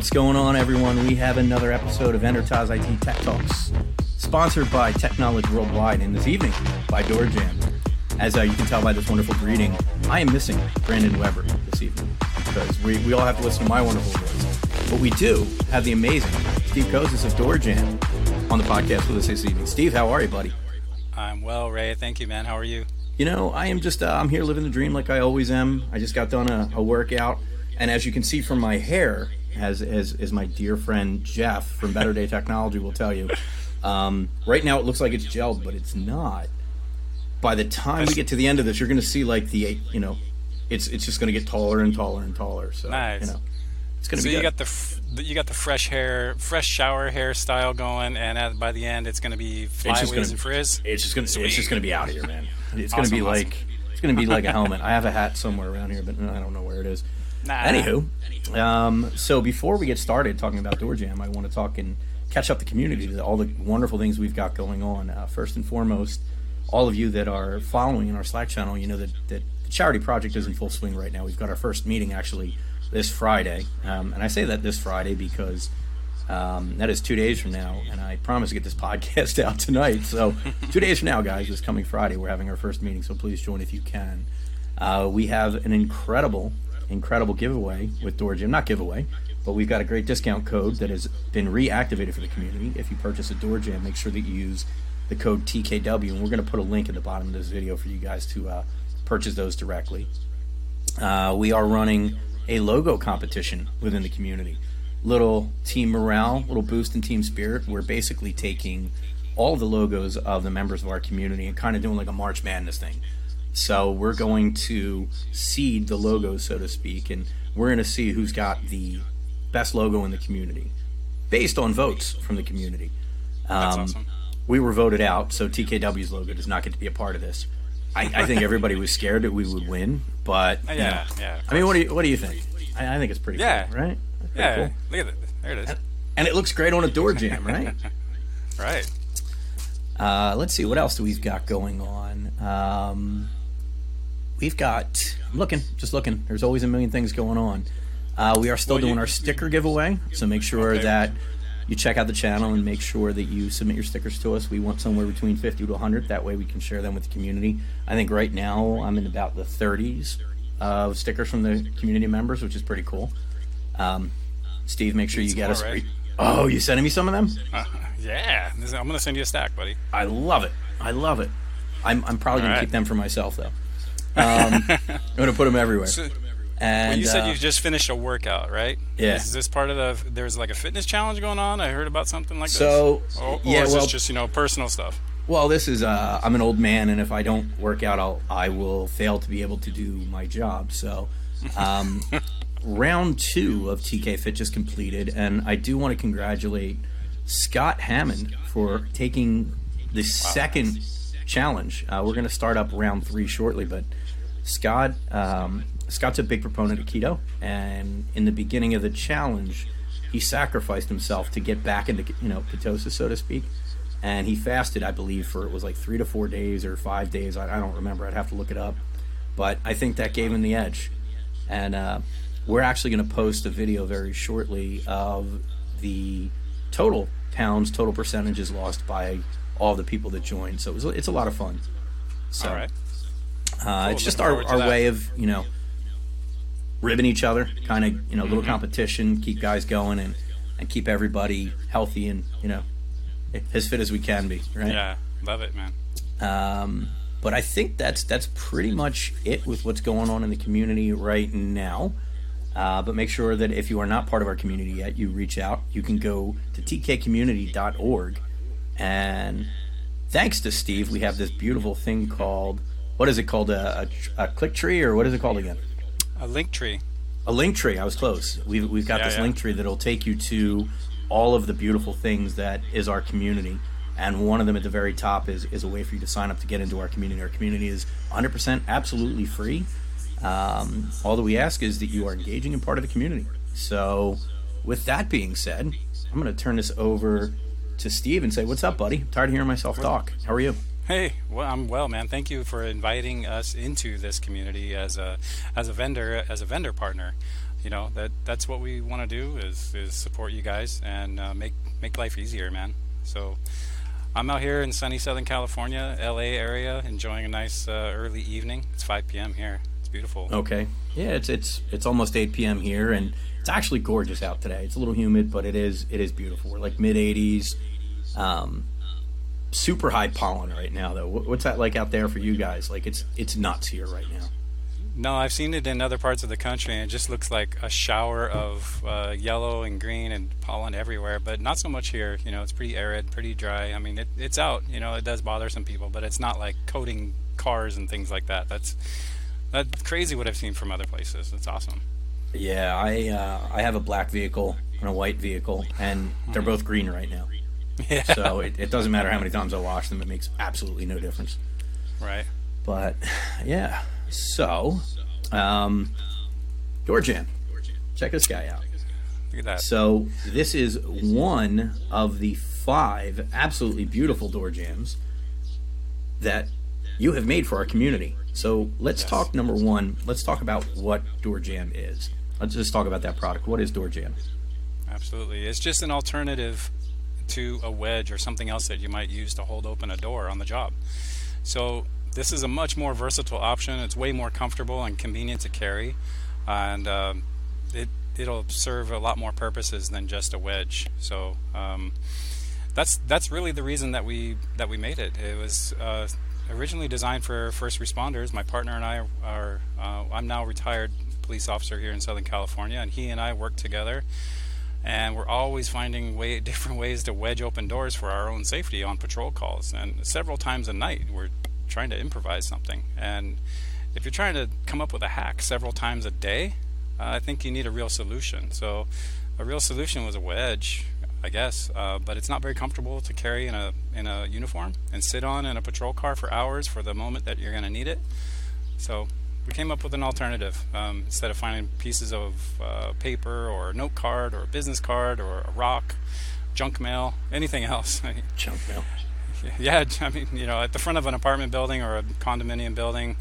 What's going on, everyone? We have another episode of Enterprise IT Tech Talks, sponsored by TeKnowledge Worldwide, and this evening by DoorJamm. As uh, you can tell by this wonderful greeting, I am missing Brandon Weber this evening because we, we all have to listen to my wonderful voice. But we do have the amazing Steve Koszis of DoorJamm on the podcast with us this evening. Steve, how are you, buddy? I'm well, Ray. Thank you, man. How are you? You know, I am just, uh, I'm here living the dream like I always am. I just got done a, a workout. And as you can see from my hair, as, as, as my dear friend Jeff from Better Day Technology will tell you, um, right now it looks like it's gelled, but it's not. By the time we get to the end of this, you're going to see like the, you know, it's it's just going to get taller and taller and taller. So, nice. you know, it's going to so be you good. got the f- you got the fresh hair, fresh shower hairstyle going, and at, by the end, it's going to be flyaways gonna- and frizz. It's just gonna it's just gonna be out here, man. It's gonna be awesome. like it's gonna be like a helmet. I have a hat somewhere around here, but I don't know where it is. Nah. Anywho, um, so before we get started talking about DoorJamm, I want to talk and catch up the community, with all the wonderful things we've got going on. Uh, first and foremost, all of you that are following in our Slack channel, you know that, that the charity project is in full swing right now. We've got our first meeting actually this Friday, um, and I say that this Friday because um, that is two days from now, and I promise to get this podcast out tonight. So, two days from now, guys, this coming Friday, we're having our first meeting. So please join if you can. Uh, we have an incredible, incredible giveaway with DoorJamm. Not giveaway, but we've got a great discount code that has been reactivated for the community. If you purchase a DoorJamm, make sure that you use the code TKW, and we're going to put a link at the bottom of this video for you guys to uh, purchase those directly. Uh, we are running a logo competition within the community. Little team morale, little boost in team spirit. We're basically taking all the logos of the members of our community and kind of doing like a March Madness thing. So we're going to seed the logos, so to speak, and we're going to see who's got the best logo in the community based on votes from the community. That's Um, awesome. we were voted out, so TKW's logo does not get to be a part of this. I, I think everybody was scared that we would win, but you Yeah, know. yeah, I mean, what do you what do you think? I, I think it's pretty Yeah. cool, right? Pretty Yeah, cool. look at it. There it is. And it looks great on a door jam, right? Right. Uh, let's see what else do we've got going on. Um, we've got. I'm looking, just looking. There's always a million things going on. Uh, we are still Well, you- doing our sticker giveaway, so make sure Okay. that you check out the channel and make sure that you submit your stickers to us. We want somewhere between 50 to 100. That way we can share them with the community. I think right now I'm in about the 30s of stickers from the community members, which is pretty cool. Um, Steve, make sure you get us. right? Oh, you sending me some of them? Uh, yeah. I'm going to send you a stack, buddy. I love it. I love it. I'm, I'm probably gonna right. keep them for myself, though. Um, I'm going to put them everywhere. So, and well, you said uh, you just finished a workout, right? Yeah. Is this part of the? There's like a fitness challenge going on. I heard about something like So, this. Or, or yeah, is well- this just you know personal stuff? well, this is uh, I'm an old man, and if I don't work out, I'll I will fail to be able to do my job. So, um, round two of TK Fit just completed, and I do want to congratulate Scott Hammond for taking the second challenge. Uh, we're going to start up round three shortly, but Scott um, Scott's a big proponent of keto, and in the beginning of the challenge, he sacrificed himself to get back into you know ketosis, so to speak, and he fasted, I believe, for it was like three to four days or five days. I, I don't remember. I'd have to look it up, but I think that gave him the edge, and uh, we're actually going to post a video very shortly of the total pounds, total percentages lost by all the people that joined. So it was, it's a lot of fun. So, All right. uh, Cool, it's just our, our way of you know ribbing each other, kind of you know Mm-hmm. little competition, keep guys going and and keep everybody healthy and you know as fit as we can be, right? Yeah. Love it, man. Um, but I think that's that's pretty much it with what's going on in the community right now. Uh, but make sure that if you are not part of our community yet, you reach out. You can go to tkcommunity.org. And thanks to Steve, we have this beautiful thing called what is it called? A, a, a click tree, or what is it called again? A link tree. A link tree. I was close. We've, we've got Yeah, this yeah. link tree that'll take you to all of the beautiful things that is our community. And one of them at the very top is, is a way for you to sign up to get into our community. Our community is 100% absolutely free. Um, all that we ask is that you are engaging and part of the community. So, with that being said, I'm going to turn this over to Steve and say, What's up, buddy? I'm tired of hearing myself talk. How are you? Hey, well, I'm well, man. Thank you for inviting us into this community as a as a vendor as a vendor partner. you know that that's what we want to do is is support you guys and uh, make make life easier, man. So I'm out here in sunny Southern California, LA area, enjoying a nice uh, early evening. It's 5 p.m. here. It's beautiful. Okay. Yeah, it's it's it's almost 8 p.m. here, and it's actually gorgeous out today. It's a little humid, but it is it is beautiful. We're like mid 80s. Um, super high pollen right now, though. What's that like out there for you guys? Like it's it's nuts here right now. No, I've seen it in other parts of the country, and it just looks like a shower of uh, yellow and green and pollen everywhere. But not so much here. You know, it's pretty arid, pretty dry. I mean, it, it's out. You know, it does bother some people, but it's not like coating cars and things like that. That's that's crazy what I've seen from other places. It's awesome. Yeah, I uh, I have a black vehicle and a white vehicle, and they're both green right now. Yeah. So it, it doesn't matter how many times I wash them; it makes absolutely no difference. Right. But yeah, so, um, DoorJamm. Check this guy out. Look at that. So, this is one of the five absolutely beautiful door jams that you have made for our community. So, let's yes. talk number one. Let's talk about what DoorJamm is. Let's just talk about that product. What is DoorJamm? Absolutely. It's just an alternative to a wedge or something else that you might use to hold open a door on the job. So, this is a much more versatile option. It's way more comfortable and convenient to carry, and uh, it it'll serve a lot more purposes than just a wedge. So um, that's that's really the reason that we that we made it. It was uh, originally designed for first responders. My partner and I are uh, I'm now retired police officer here in Southern California, and he and I work together. And we're always finding way different ways to wedge open doors for our own safety on patrol calls. And several times a night, we're trying to improvise something. And if you're trying to come up with a hack several times a day, uh, I think you need a real solution. So a real solution was a wedge, I guess, uh, but it's not very comfortable to carry in a in a uniform and sit on in a patrol car for hours for the moment that you're going to need it. So we came up with an alternative. Um, instead of finding pieces of uh, paper or a note card or a business card or a rock, junk mail, anything else. junk mail. yeah, I mean, you know, at the front of an apartment building or a condominium building,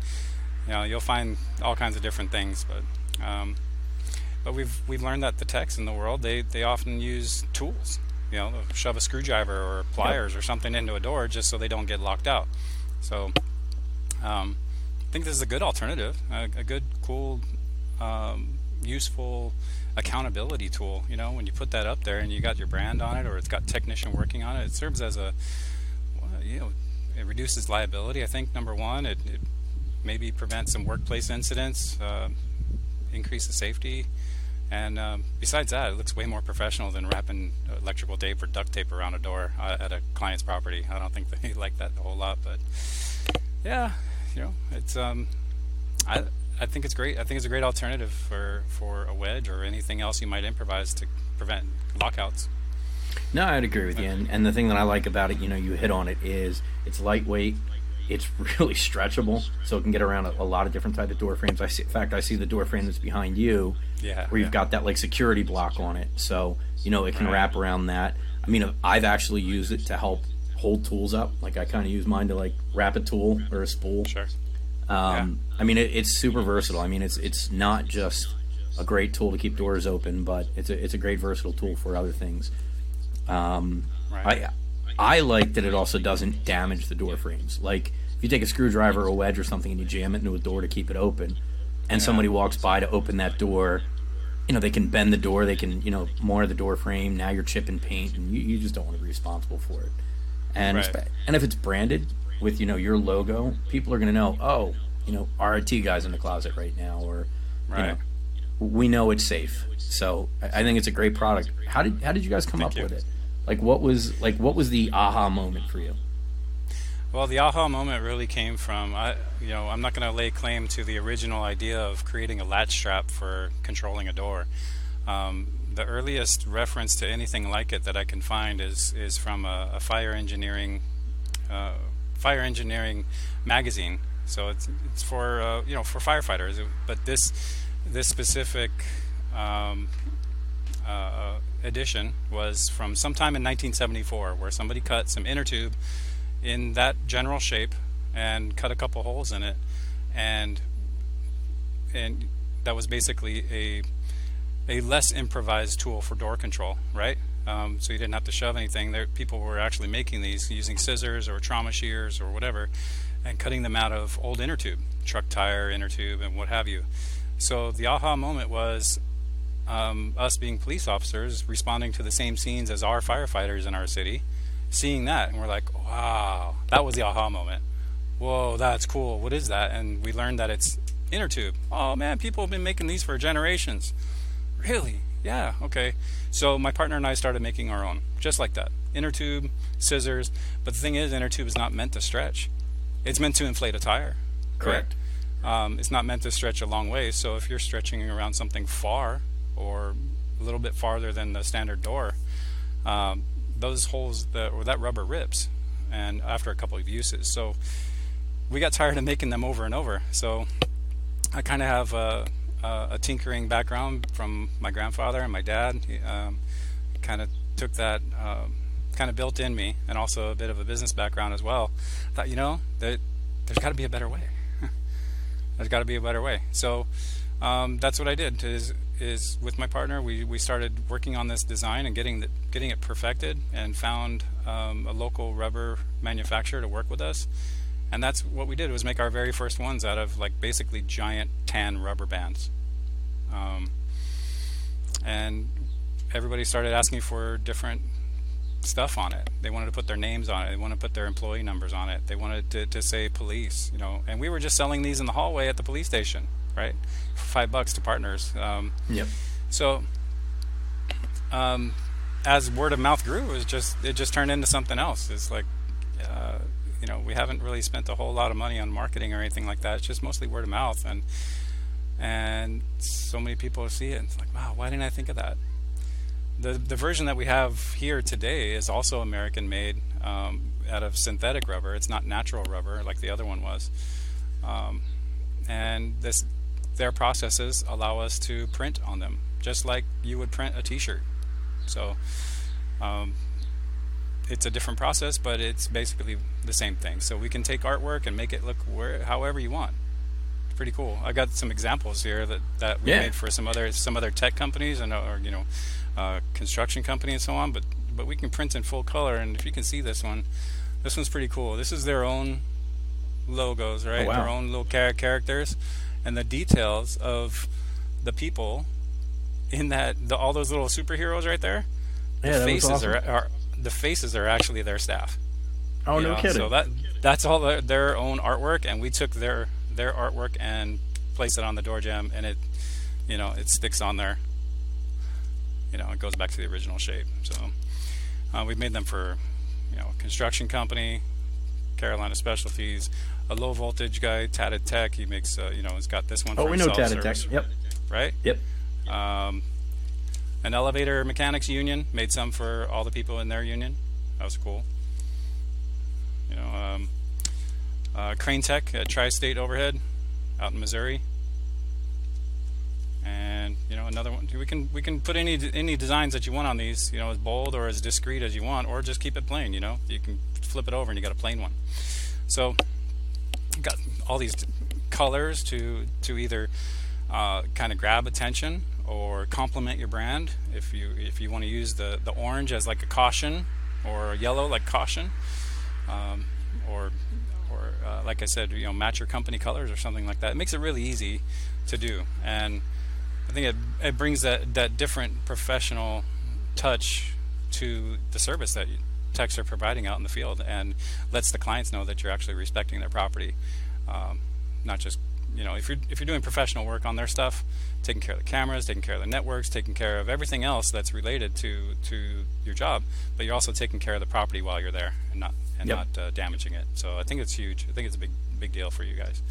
you know, you'll find all kinds of different things. But um, but we've we've learned that the techs in the world they they often use tools. You know, shove a screwdriver or pliers yep. or something into a door just so they don't get locked out. So um, think this is a good alternative, a, a good, cool, um, useful accountability tool. You know, when you put that up there and you got your brand on it or it's got technician working on it, it serves as a you know, it reduces liability. I think number one, it, it maybe prevents some workplace incidents, uh, increases safety, and um, besides that, it looks way more professional than wrapping electrical tape or duct tape around a door uh, at a client's property. I don't think they like that a whole lot, but yeah, you know, it's um, I I think it's great. I think it's a great alternative for for a wedge or anything else you might improvise to prevent lockouts. No, I'd agree with you. And, and the thing that I like about it, you know, you hit on it, is it's lightweight. It's really stretchable, so it can get around a, a lot of different type of door frames. I see, in fact, I see the door frame that's behind you, yeah, where you've yeah. got that like security block on it. So you know, it can right. wrap around that. I mean, I've actually used it to help hold tools up. Like I kind of use mine to like wrap a tool or a spool. Sure. Um, yeah. I mean, it, it's super versatile. I mean, it's it's not just a great tool to keep doors open, but it's a it's a great versatile tool for other things. Um, right. I I like that it also doesn't damage the door frames. Like if you take a screwdriver or a wedge or something and you jam it into a door to keep it open, and yeah. somebody walks by to open that door, you know they can bend the door, they can you know mar the door frame. Now you're chipping paint, and you, you just don't want to be responsible for it. And right. and if it's branded with you know your logo, people are going to know. Oh, you know RIT guys in the closet right now, or right. you know we know it's safe. So I think it's a great product. How did how did you guys come Thank up you. with it? Like what was like what was the aha moment for you? Well, the aha moment really came from I, you know, I'm not going to lay claim to the original idea of creating a latch strap for controlling a door. Um, the earliest reference to anything like it that I can find is is from a, a fire engineering uh, fire engineering magazine. So it's it's for uh, you know for firefighters. But this this specific um, uh, edition was from sometime in 1974, where somebody cut some inner tube in that general shape and cut a couple holes in it, and and that was basically a a less improvised tool for door control, right? Um, so you didn't have to shove anything. There, people were actually making these using scissors or trauma shears or whatever, and cutting them out of old inner tube, truck tire inner tube, and what have you. So the aha moment was um, us being police officers responding to the same scenes as our firefighters in our city, seeing that, and we're like, wow, that was the aha moment. Whoa, that's cool. What is that? And we learned that it's inner tube. Oh man, people have been making these for generations. Really? Yeah, okay. So my partner and I started making our own, just like that. Inner tube, scissors. But the thing is, inner tube is not meant to stretch. It's meant to inflate a tire. Correct. Um, it's not meant to stretch a long way. So if you're stretching around something far, or a little bit farther than the standard door, um, those holes that or that rubber rips, and after a couple of uses. So we got tired of making them over and over. So I kind of have a, a, a, tinkering background from my grandfather and my dad. Um, kind of took that. Um, kind of built in me, and also a bit of a business background as well. I thought, you know, that there's got to be a better way. there's got to be a better way. So um, that's what I did. Is is with my partner, we, we started working on this design and getting the, getting it perfected, and found um, a local rubber manufacturer to work with us. And that's what we did was make our very first ones out of like basically giant tan rubber bands. Um, and everybody started asking for different stuff on it. They wanted to put their names on it. They wanted to put their employee numbers on it. They wanted to, to say police, you know. And we were just selling these in the hallway at the police station, right? for five bucks to partners. Um, yep. So, um, as word of mouth grew, it was just it just turned into something else. It's like, uh, you know, we haven't really spent a whole lot of money on marketing or anything like that. It's just mostly word of mouth, and and so many people see it. And it's like, wow, why didn't I think of that? The the version that we have here today is also American made um, out of synthetic rubber. It's not natural rubber like the other one was. Um, and this their processes allow us to print on them, just like you would print a T-shirt. So um, it's a different process, but it's basically the same thing. So we can take artwork and make it look where, however you want. It's pretty cool. I got some examples here that, that we yeah. made for some other some other tech companies and or you know uh, construction company and so on. But but we can print in full color, and if you can see this one, this one's pretty cool. This is their own logos, right? Oh, wow. Their own little char- characters and the details of the people in that the, all those little superheroes right there. Yeah, the faces awesome. are, are, the faces are actually their staff. Oh no know? kidding! So that that's all their, their own artwork, and we took their their artwork and placed it on the door jamb, and it you know it sticks on there. You know, it goes back to the original shape. So uh, we've made them for you know construction company, Carolina Specialties, a low voltage guy, Tatted Tech. He makes, uh, you know, he's got this one. Oh, we know Tatted Tech. Yep. Right. Yep. Um, an elevator mechanics union made some for all the people in their union. That was cool. You know, um, uh, Crane Tech at Tri-State Overhead out in Missouri. And you know another one. We can we can put any any designs that you want on these. You know, as bold or as discreet as you want, or just keep it plain. You know, you can flip it over and you got a plain one. So got all these colors to to either uh, kind of grab attention or complement your brand. If you if you want to use the the orange as like a caution or yellow like caution, um, or or uh, like I said, you know, match your company colors or something like that. It makes it really easy to do, and I think it it brings that that different professional touch to the service that techs are providing out in the field and lets the clients know that you're actually respecting their property. Um, not just you know if you're if you're doing professional work on their stuff, taking care of the cameras, taking care of the networks, taking care of everything else that's related to to your job, but you're also taking care of the property while you're there and not and yep. not uh, damaging it. So I think it's huge. I think it's a big big deal for you guys.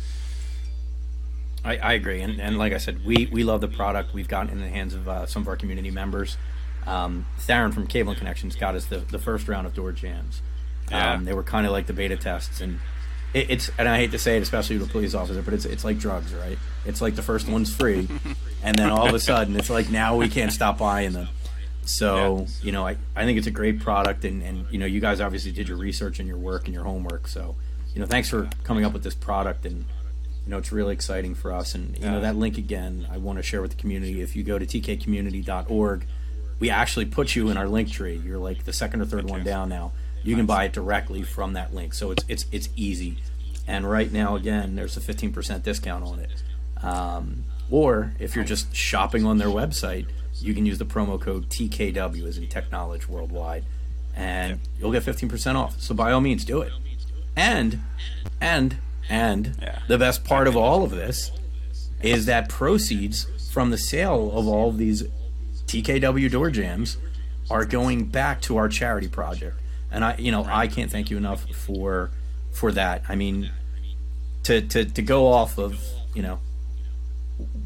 I, I agree, and, and like I said, we, we love the product. We've gotten in the hands of uh, some of our community members. Um, Theron from Cable Connections got us the, the first round of door jambs. Yeah. Um, they were kind of like the beta tests, and it, it's and I hate to say it, especially to a police officer, but it's it's like drugs, right? It's like the first one's free, and then all of a sudden it's like now we can't stop buying them. So you know, I, I think it's a great product, and, and you know, you guys obviously did your research and your work and your homework. So you know, thanks for coming up with this product, and you know, it's really exciting for us. And you know, that link again, I want to share with the community. If you go to tkcommunity.org, we actually put you in our link tree. You're like the second or third one down now. You can buy it directly from that link, so it's it's it's easy. And right now, again, there's a 15% discount on it. Um, or if you're just shopping on their website, you can use the promo code TKW as in TeKnowledge Worldwide, and you'll get 15% off. So by all means, do it. And and and Yeah. the best part of all of this is that proceeds from the sale of all of these TKW door jams are going back to our charity project. And I, you know, I can't thank you enough for for that. I mean, to to to go off of you know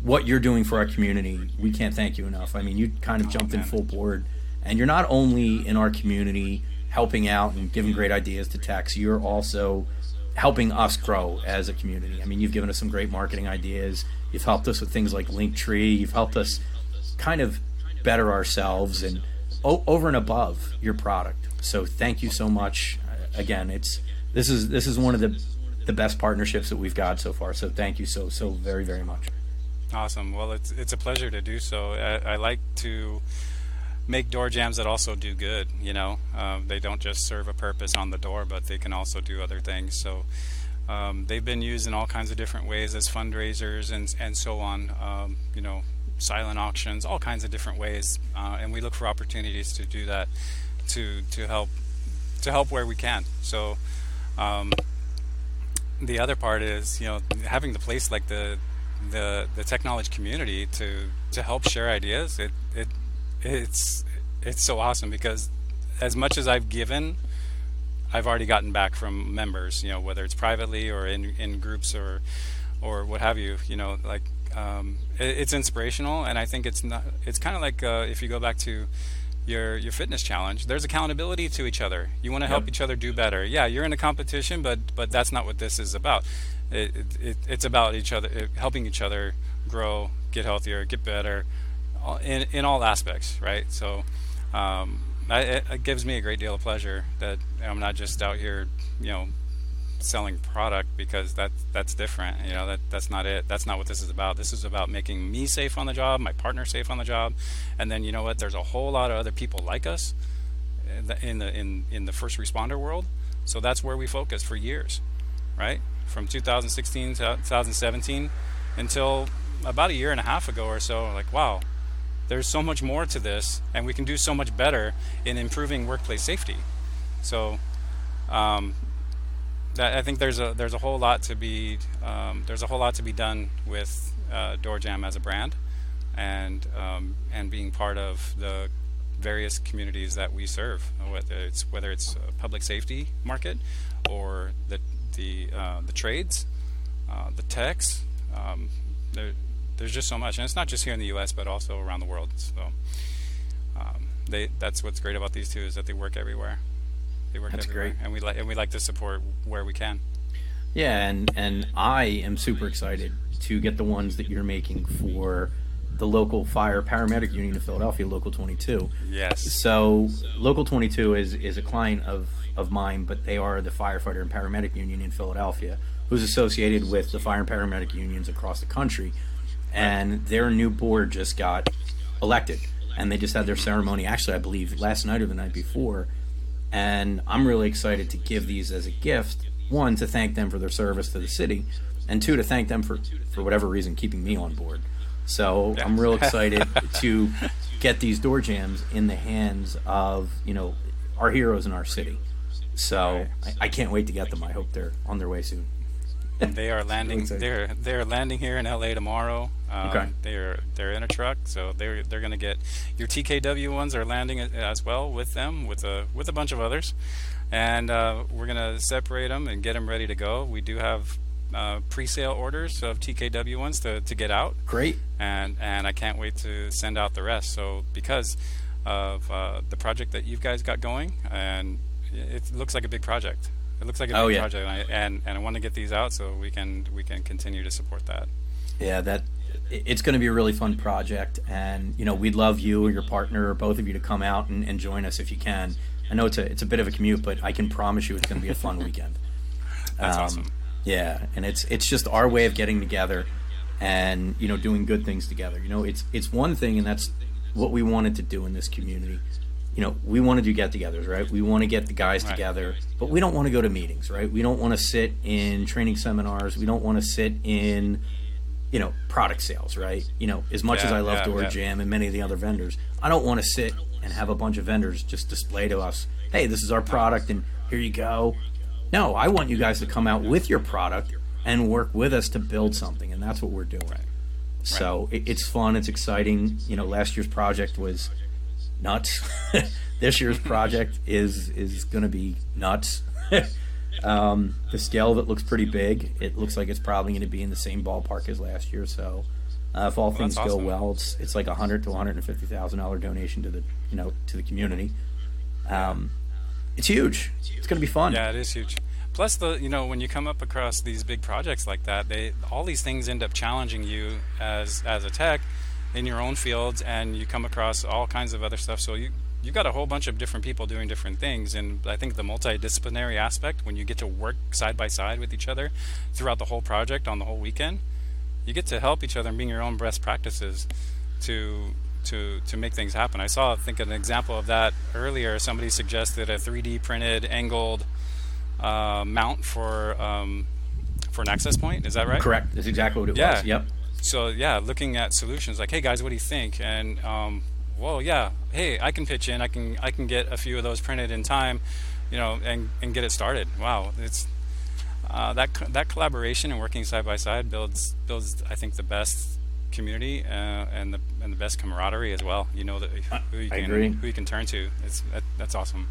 what you're doing for our community, we can't thank you enough. I mean, you kind of oh, jumped in full board, and you're not only in our community helping out and giving great ideas to techs, you're also helping us grow as a community. I mean, you've given us some great marketing ideas. You've helped us with things like Linktree. You've helped us kind of better ourselves and o- over and above your product. So thank you so much. Uh, Again, it's this is this is one of the the best partnerships that we've got so far. So thank you so so very very much. Awesome. Well, it's it's a pleasure to do so. I, I like to make door jams that also do good. You know, um, they don't just serve a purpose on the door, but they can also do other things. So um, they've been used in all kinds of different ways as fundraisers and and so on. Um, you know, silent auctions, all kinds of different ways, uh, and we look for opportunities to do that to to help to help where we can. So. Um, the other part is you know having the place like the the the technology community to to help share ideas it it it's it's so awesome because as much as I've given I've already gotten back from members you know whether it's privately or in in groups or or what have you you know like um, it, it's inspirational and I think it's not it's kind of like uh, if you go back to your your fitness challenge there's accountability to each other. You want to help Yep. each other do better. Yeah you're in a competition but but that's not what this is about. It, it, it, it's about each other it, helping each other grow get healthier get better in, in all aspects right? So um, I, it, it gives me a great deal of pleasure that I'm not just out here you know selling product because that that's different you know that that's not it. That's not what this is about. This is about making me safe on the job my partner safe on the job and then you know what there's a whole lot of other people like us in the in the in, in the first responder world. So that's where we focused for years right? From 2016 to 2017 until about a year and a half ago or so like wow there's so much more to this and we can do so much better in improving workplace safety. So um, I think there's a there's a whole lot to be um, there's a whole lot to be done with uh, DoorJamm as a brand, and um, and being part of the various communities that we serve, whether it's whether it's public safety market or the the uh, the trades, uh, the techs. Um, there, there's just so much, and it's not just here in the U.S. but also around the world. So um, they that's what's great about these two is that they work everywhere. They work That's everywhere, great. and we like and we like to support where we can. Yeah, and and I am super excited to get the ones that you're making for the local fire paramedic union of Philadelphia, Local 22. Yes. So Local 22 is is a client of of mine, but they are the firefighter and paramedic union in Philadelphia, who's associated with the fire and paramedic unions across the country, and their new board just got elected, and they just had their ceremony. Actually, I believe last night or the night before, and I'm really excited to give these as a gift. One to thank them for their service to the city, and two to thank them for for whatever reason keeping me on board. So I'm real excited to get these door jams in the hands of you know our heroes in our city. So I, I can't wait to get them. I hope they're on their way soon. They are landing. They're they're landing here in LA tomorrow. Um, Okay. They're they're in a truck, so they're they're going to get your TKW ones are landing as well with them with a with a bunch of others, and uh, we're going to separate them and get them ready to go. We do have uh, pre-sale orders of TKW ones to, to get out, Great. and and I can't wait to send out the rest. So because of uh, the project that you guys got going, and it looks like a big project. It looks like a Oh, yeah. project, and I, and, and I want to get these out so we can we can continue to support that. Yeah, that it's going to be a really fun project, and you know we'd love you or your partner or both of you to come out and, and join us if you can. I know it's a it's a bit of a commute, but I can promise you it's going to be a fun weekend. That's Um, awesome. Yeah, and it's it's just our way of getting together and you know doing good things together. You know, it's it's one thing, and that's what we wanted to do in this community. You know, we want to do get-togethers, right? We want to get the guys Right. together, but we don't want to go to meetings, right? We don't want to sit in training seminars. We don't want to sit in you know product sales, right? You know, as much as I love yeah, Door yeah. Jam and many of the other vendors, I don't want to sit and have a bunch of vendors just display to us, "Hey, this is our product, and here you go." No, I want you guys to come out with your product and work with us to build something, and that's what we're doing. So it, it's fun, it's exciting. You know, last year's project was nuts. this year's project is is going to be nuts. um, the scale of it looks pretty big. It looks like it's probably going to be in the same ballpark as last year. So uh, if all things that's go awesome. well, it's it's like a hundred to one hundred and fifty thousand dollar donation to the you know to the community. Um, it's huge. It's going to be fun. Yeah, it is huge. Plus, the you know when you come up across these big projects like that, they all these things end up challenging you as as a tech in your own fields, and you come across all kinds of other stuff. So you you've got a whole bunch of different people doing different things, and I think the multidisciplinary aspect when you get to work side by side with each other throughout the whole project on the whole weekend, you get to help each other and bring your own best practices to to to make things happen. I saw I think an example of that earlier. Somebody suggested a 3D printed angled uh, mount for um, for an access point. Is that right? Correct. That's exactly what it Yeah. was. Yep. So yeah, looking at solutions like, hey guys, what do you think? And um, well, yeah, hey, I can pitch in. I can I can get a few of those printed in time, you know, and and get it started. Wow, it's uh, that co- that collaboration and working side by side builds builds I think the best community uh, and the and the best camaraderie as well. You know that who you I can agree. who you can turn to. It's that, that's awesome.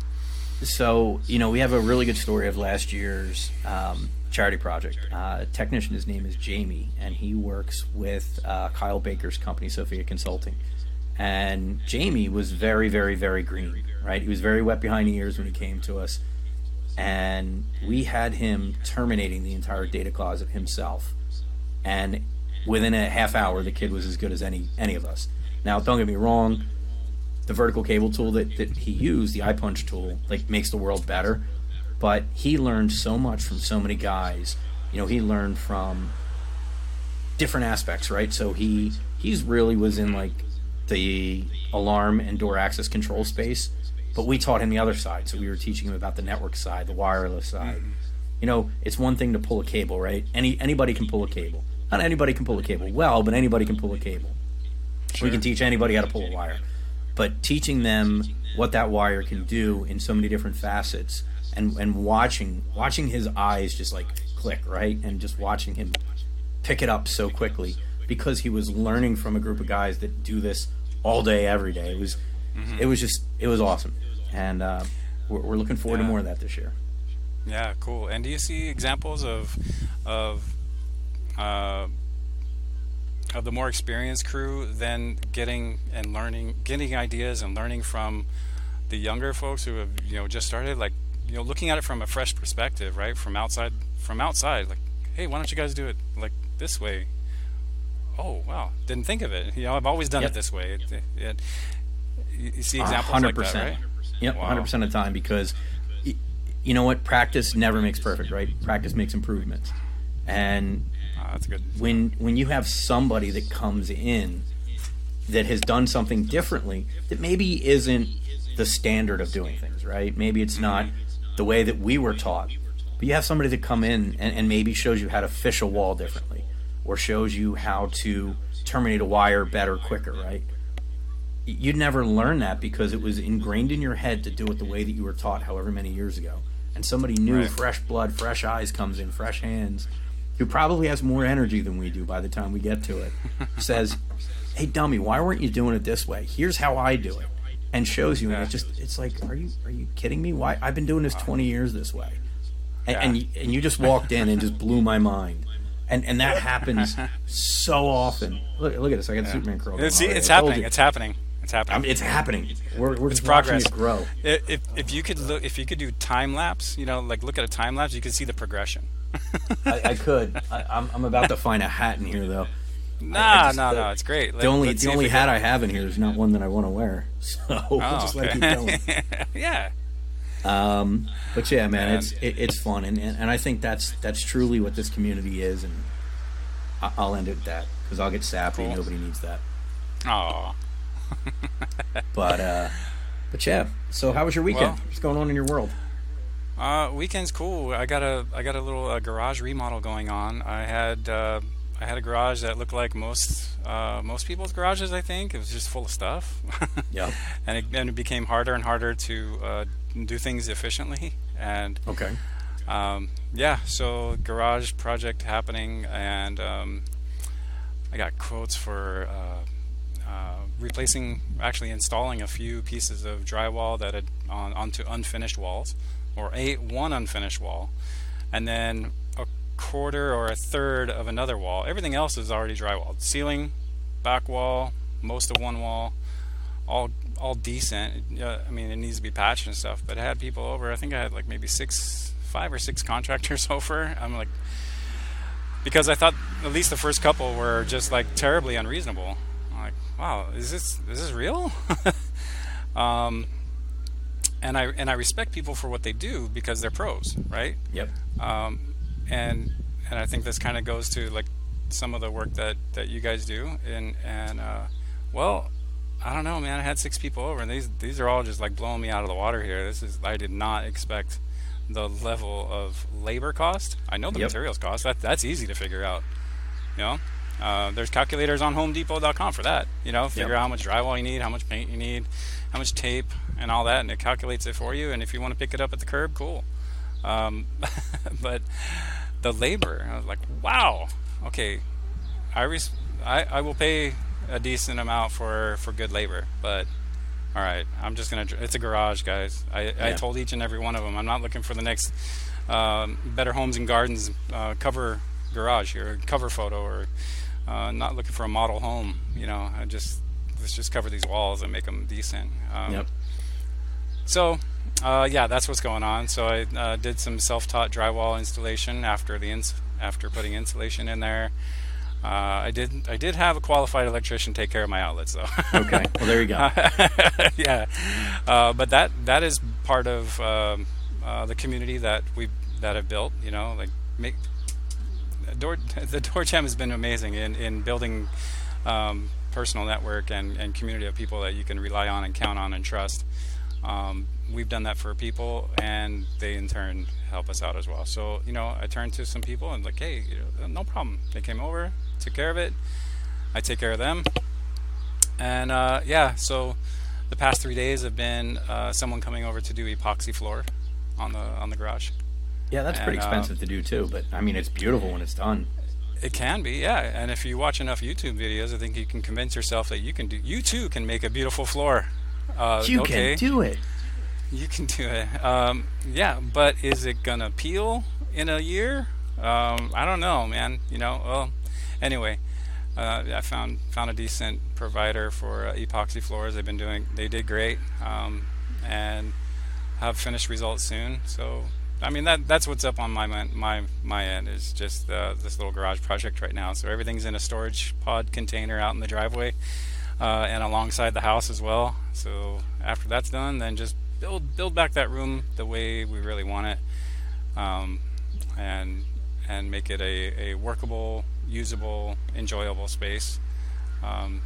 So, you know, we have a really good story of last year's um, charity project. Uh, technician, his name is Jamie, and he works with uh, Kyle Baker's company, Sophia Consulting. And Jamie was very, very, very green, right? He was very wet behind the ears when he came to us. And we had him terminating the entire data closet himself. And within a half hour, the kid was as good as any any of us. Now, don't get me wrong, the vertical cable tool that, that he used, the iPunch tool, like makes the world better. But he learned so much from so many guys. You know, he learned from different aspects, right? So he he's really was in like the alarm and door access control space, but we taught him the other side. So we were teaching him about the network side, the wireless side. Mm-hmm. You know, it's one thing to pull a cable, right? Any anybody can pull a cable. Not anybody can pull a cable well, but anybody can pull a cable. We can teach anybody how to pull a wire. But teaching them what that wire can do in so many different facets and, and watching watching his eyes just like click, right? And just watching him pick it up so quickly because he was learning from a group of guys that do this all day, every day. It was it was just it was awesome. And uh, we're, we're looking forward to more of that this year. Yeah, cool. And do you see examples of of uh, of the more experienced crew then getting and learning, getting ideas and learning from the younger folks who have you know just started, like you know, looking at it from a fresh perspective, right? From outside, from outside, like, hey, why don't you guys do it like this way? Oh, wow, didn't think of it. You know, I've always done Yep. it this way. It, it, it, you see examples hundred like that, right? Yep, Wow. hundred percent of the time because you know what? Practice never makes perfect, right? Practice makes improvements, and ah, that's good. when when you have somebody that comes in that has done something differently that maybe isn't the standard of doing things, right? Maybe it's not mm-hmm. The way that we were taught. But you have somebody to come in and, and maybe shows you how to fish a wall differently or shows you how to terminate a wire better, quicker, right? You'd never learn that because it was ingrained in your head to do it the way that you were taught however many years ago. And somebody new, Right. fresh blood, fresh eyes comes in, fresh hands, who probably has more energy than we do by the time we get to it, says, "Hey, dummy, why weren't you doing it this way? Here's how I do it," and shows you. And Yeah. it just, it's like, are you are you kidding me? Why I've been doing this 20 years this way, and and, you, and you just walked in and just blew my mind. And, and that happens so often. Look, look at this! I got the Superman curl. going It's, it's happening. It's happening. It's happening. I mean, it's happening. We're, we're It's progress. it grow. If, if you could look, if you could do time lapse, you know, like look at a time lapse, you could see the progression. I, I could. I, I'm, I'm about to find a hat in here though. Nah, just- no, no, it's great. The only the only hat I have in here is not one that I want to wear. So we'll Oh, just let it okay. keep going. yeah. Um, but yeah, man, it's it, it's fun, and, and I think that's that's truly what this community is, and I'll end it at that because I'll get sappy. Cool. Nobody needs that. Oh, But uh, but yeah. So how was your weekend? Well- What's going on in your world? uh, weekend's cool. I got a I got a little uh, garage remodel going on. I had uh, I had a garage that looked like most uh, most people's garages. I think it was just full of stuff. Yeah. and it, and it became harder and harder to uh, do things efficiently. And Okay. um, yeah, so garage project happening, and um, I got quotes for uh, uh, replacing, actually installing a few pieces of drywall that had on onto unfinished walls, or a one unfinished wall, and then quarter or a third of another wall. Everything else is already drywalled. Ceiling, back wall, most of one wall, all all decent. Uh, I mean, it needs to be patched and stuff. But I had people over. I think I had like maybe six, five or six contractors over. I'm like, because I thought at least the first couple were just like terribly unreasonable. I'm like, wow, is this is this real? um, and I and I respect people for what they do because they're pros, right? Yep. um, and and I think this kind of goes to like some of the work that that you guys do. And and uh, well I don't know man I had six people over and these these are all just like blowing me out of the water here. This is I did not expect the level of labor cost. I know the Yep. materials cost. That that's easy to figure out you know? Uh, there's calculators on HomeDepot.com for that you know? Figure Yep. out how much drywall you need how much paint you need how much tape and all that and it calculates it for you. And if you want to pick it up at the curb cool. Um, but the labor, I was like, wow, okay, I, res- I I will pay a decent amount for for good labor, but all right, I'm just gonna. It's a garage, guys. I, I told each and every one of them, I'm not looking for the next um, Better Homes and Gardens uh, cover garage here, cover photo, or uh, not looking for a model home. You know, I just let's just cover these walls and make them decent. Um, Yep. so, uh, yeah, that's what's going on. So I uh, did some self-taught drywall installation after the ins- after putting insulation in there. Uh, I did I did have a qualified electrician take care of my outlets though. Okay. Well, there you go. yeah, uh, but that that is part of um, uh, the community that we that have built. You know, like make door the door jam has been amazing in in building um, personal network and and community of people that you can rely on and count on and trust. Um, we've done that for people, and they in turn help us out as well. So you know, I turned to some people and like, hey, you know, no problem. They came over, took care of it. I take care of them, and uh, yeah. So the past three days have been uh, someone coming over to do epoxy floor on the on the garage. Yeah, that's pretty And, uh, expensive to do too, but I mean, it's beautiful when it's done. It can be, yeah. And if you watch enough YouTube videos, I think you can convince yourself that you can do. You too can make a beautiful floor. Uh, You okay. can do it. You can do it. Um, yeah, but is it gonna peel in a year? Um, I don't know, man. You know. Well, anyway, uh, I found found a decent provider for uh, epoxy floors. They've been doing. They did great, um, and have finished results soon. So. I mean that that's what's up on my my my end is just uh, this little garage project right now. So everything's in a storage pod container out in the driveway, uh, and alongside the house as well. So after that's done, then just build build back that room the way we really want it, um, and and make it a, a workable, usable, enjoyable space, um,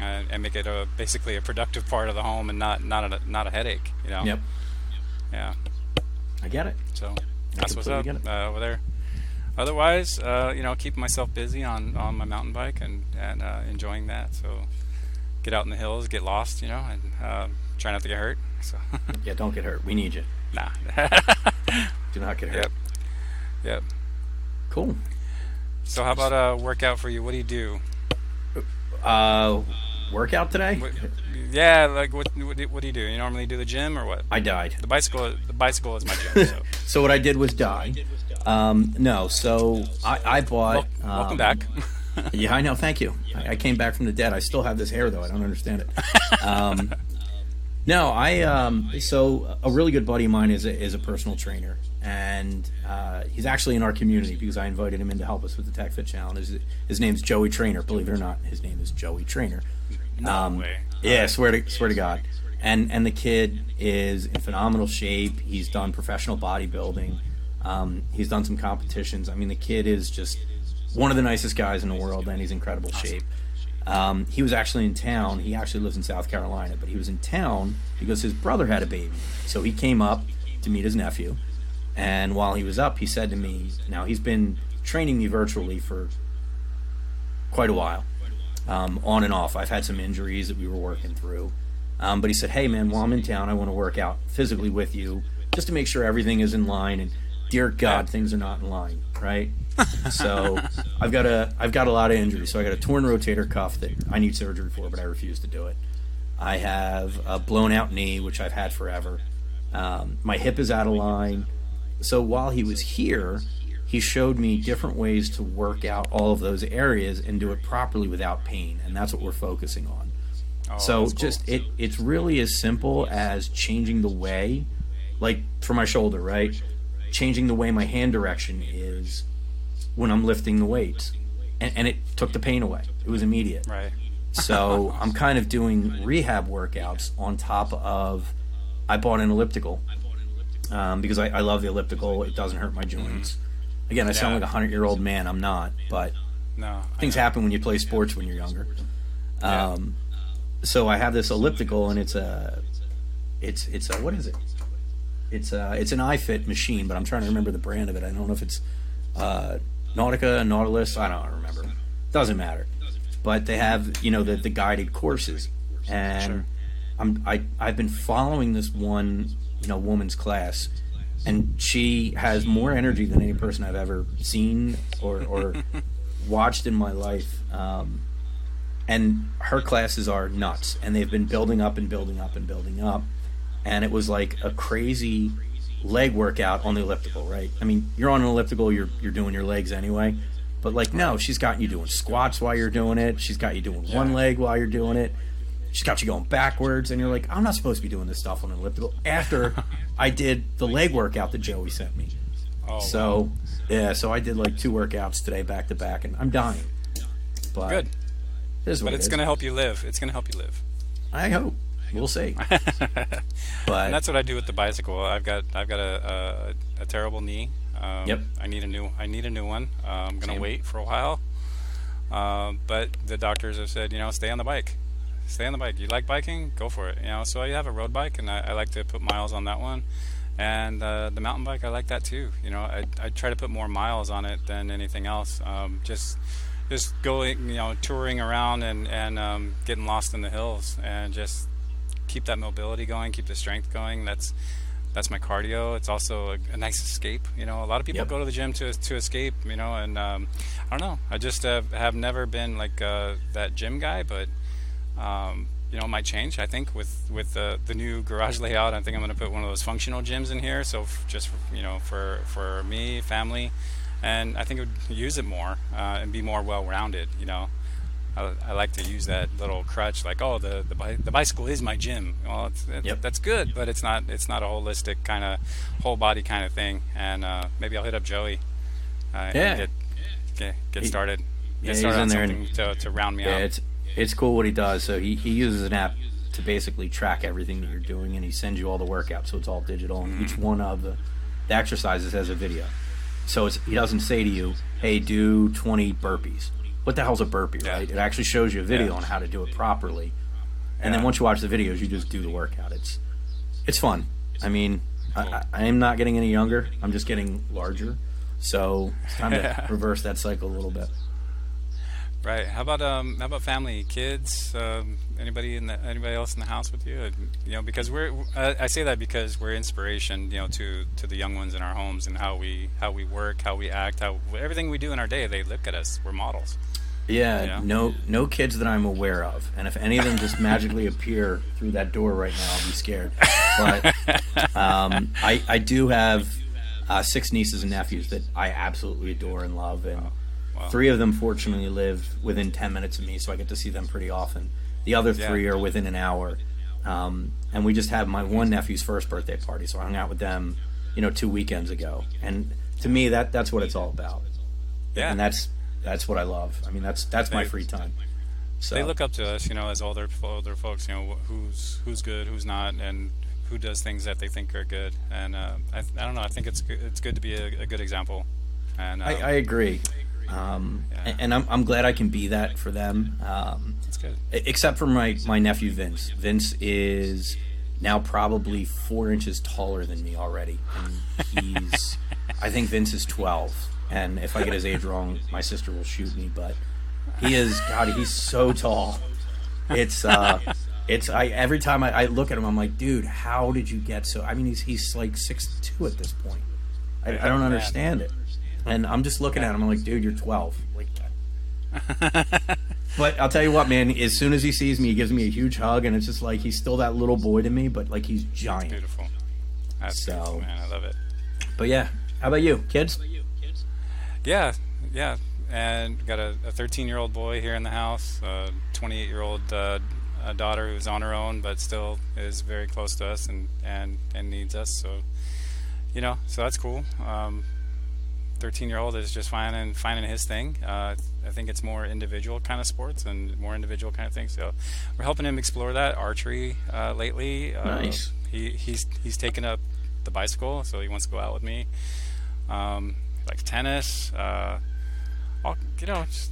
and, and make it a basically a productive part of the home and not not a not a headache. You know. Yep. Yeah. I get it. So that's what's up uh, over there. Otherwise, uh, you know, keeping myself busy on, on my mountain bike and and uh, enjoying that. So get out in the hills, get lost, you know, and uh, try not to get hurt. So Yeah, don't get hurt. We need you. nah. Do not get hurt. yep. Yep. Cool. So how about a workout for you? What do you do? Uh, workout today? What, yeah, like what, what do- what do you do? You normally do the gym or what? I died. The bicycle the bicycle is my gym. So So what I did was die. Um, no, so I, I bought. Wel- welcome um, back. Yeah, I know. Thank you. I, I came back from the dead. I still have this hair, though. I don't understand it. Um, no, I. Um, so a really good buddy of mine is a, is a personal trainer, and uh, he's actually in our community because I invited him in to help us with the Tech Fit Challenge. His, his name's Joey Trainer. Believe it or not, his name is Joey Trainer. no Um, way. Yeah, swear to swear to God. and and the kid is in phenomenal shape. He's done professional bodybuilding. Um, he's done some competitions. I mean, the kid is just one of the nicest guys in the world, and he's in incredible shape. Um, he was actually in town. He actually lives in South Carolina, but he was in town because his brother had a baby. So he came up to meet his nephew. And while he was up, he said to me, now he's been training me virtually for quite a while, um, on and off. I've had some injuries that we were working through. Um, but he said, hey, man, while I'm in town, I want to work out physically with you just to make sure everything is in line. And dear God, things are not in line, right? So I've got a I've got a lot of injuries. So I got a torn rotator cuff that I need surgery for, but I refuse to do it. I have a blown out knee, which I've had forever. Um, my hip is out of line. So while he was here, he showed me different ways to work out all of those areas and do it properly without pain, and that's what we're focusing on. Oh, so cool. just it it's really as simple as changing the way, like for my shoulder, right? Changing the way my hand direction is when I'm lifting the weights, and, and it took the pain away. It was immediate. right. So I'm kind of doing rehab workouts on top of. I bought an elliptical um, because I, I love the elliptical. It doesn't hurt my joints. Again, I sound Yeah. like a hundred year old man. I'm not, but No. Things happen when you play sports when you're younger. Um, so I have this elliptical, and it's a, it's it's a what is it? It's a it's an iFit machine, but I'm trying to remember the brand of it. I don't know if it's uh, Nautica, Nautilus. I don't remember. Doesn't matter. But they have you know the the guided courses, and Sure. I'm I I've been following this one you know woman's class, and she has more energy than any person I've ever seen or or watched in my life. Um, and her classes are nuts, and they've been building up and building up and building up, and it was like a crazy leg workout on the elliptical, right? I mean, you're on an elliptical, you're you're doing your legs anyway, but like no, she's got you doing squats while you're doing it. She's got you doing one leg while you're doing it. She's got you going backwards, and you're like, I'm not supposed to be doing this stuff on an elliptical. After I did the leg workout that Joey sent me, Oh, so yeah, so I did like two workouts today back to back, and I'm dying. But good. it But it's is. going to help you live. It's going to help you live. I hope we'll see. but And that's what I do with the bicycle. I've got I've got a a, a terrible knee. Um, Yep. I need a new I need a new one. Uh, I'm gonna Same. wait for a while. Um, but the doctors have said, you know, stay on the bike. Stay on the bike. You like biking? Go for it. You know, so I have a road bike, and I, I like to put miles on that one. And uh, the mountain bike, I like that too. You know, I, I try to put more miles on it than anything else. Um, just just going, you know, touring around and and um, getting lost in the hills, and just keep that mobility going, keep the strength going. That's that's my cardio. It's also a, a nice escape. You know, a lot of people Yep. go to the gym to to escape. You know, and um, I don't know. I just uh, have never been like uh, that gym guy, but um, you know, it might change. I think with with the the new garage layout, I think I'm going to put one of those functional gyms in here. So f- just you know, for for me, family, and I think it would use it more uh, and be more well rounded. You know. I, I like to use that little crutch, like, oh, the the, the bicycle is my gym. Well, it's, it, Yep. that's good, but it's not it's not a holistic kind of whole body kind of thing. And uh, maybe I'll hit up Joey. Uh, Yeah. Get, get get started. Get he's started in on there and- to, to round me yeah, out. it's it's cool what he does. So he, he uses an app to basically track everything that you're doing, and he sends you all the workouts. So it's all digital, and each one of the the exercises has a video. So it's, he doesn't say to you, "Hey, do 20 burpees." What the hell's a burpee, right? It actually shows you a video on how to do it properly, and then once you watch the videos, you just do the workout. It's it's fun. I mean, I, I, I am not getting any younger. I'm just getting larger. So it's time to reverse that cycle a little bit. Right. How about um? How about family, kids? Um, anybody in the anybody else in the house with you? You know, because we're I, I say that because we're inspiration. You know, to to the young ones in our homes and how we how we work, how we act, how everything we do in our day. They look at us. We're models. Yeah, Yeah. no, no kids that I'm aware of, and if any of them just magically appear through that door right now, I'll be scared. But um, I, I do have uh, six nieces and nephews that I absolutely adore and love, and Wow. three of them fortunately live within ten minutes of me, so I get to see them pretty often. The other Yeah. three are within an hour, um, and we just had my one nephew's first birthday party, so I hung out with them, you know, two weekends ago, and to me, that that's what it's all about Yeah. and that's that's what I love. I mean, that's that's my free time. So They look up to us, you know, as older older folks. You know, who's who's good, who's not, and who does things that they think are good. And uh, I, I don't know. I think it's good, it's good to be a, a good example. And um, I, I agree. Um, Yeah. And I'm, I'm glad I can be that for them. Um, it's good. Except for my, my nephew Vince. Vince is now probably four inches taller than me already, and he's. I think Vince is twelve, and if I get his age wrong, my sister will shoot me. But he is God. He's so tall. It's uh, it's I every time I, I look at him, I'm like, dude, how did you get so? I mean, he's he's like six two at this point. I, I don't understand it, and I'm just looking at him. I'm like, dude, you're twelve. Like, but I'll tell you what, man. As soon as he sees me, he gives me a huge hug, and it's just like he's still that little boy to me, but like he's giant. Beautiful. That's So- beautiful, man. I love it. But yeah, how about you, kids? Yeah, yeah. And got a 13 year old boy here in the house, a 28 year old uh, a daughter who's on her own, but still is very close to us and, and, and needs us. So, you know, so that's cool. Um, 13 year old is just finding finding his thing. Uh, I think it's more individual kind of sports and more individual kind of things. So we're helping him explore that archery uh, lately. Uh, Nice. He he's he's taken up the bicycle, so he wants to go out with me. Um, like tennis, uh, all, you know, just,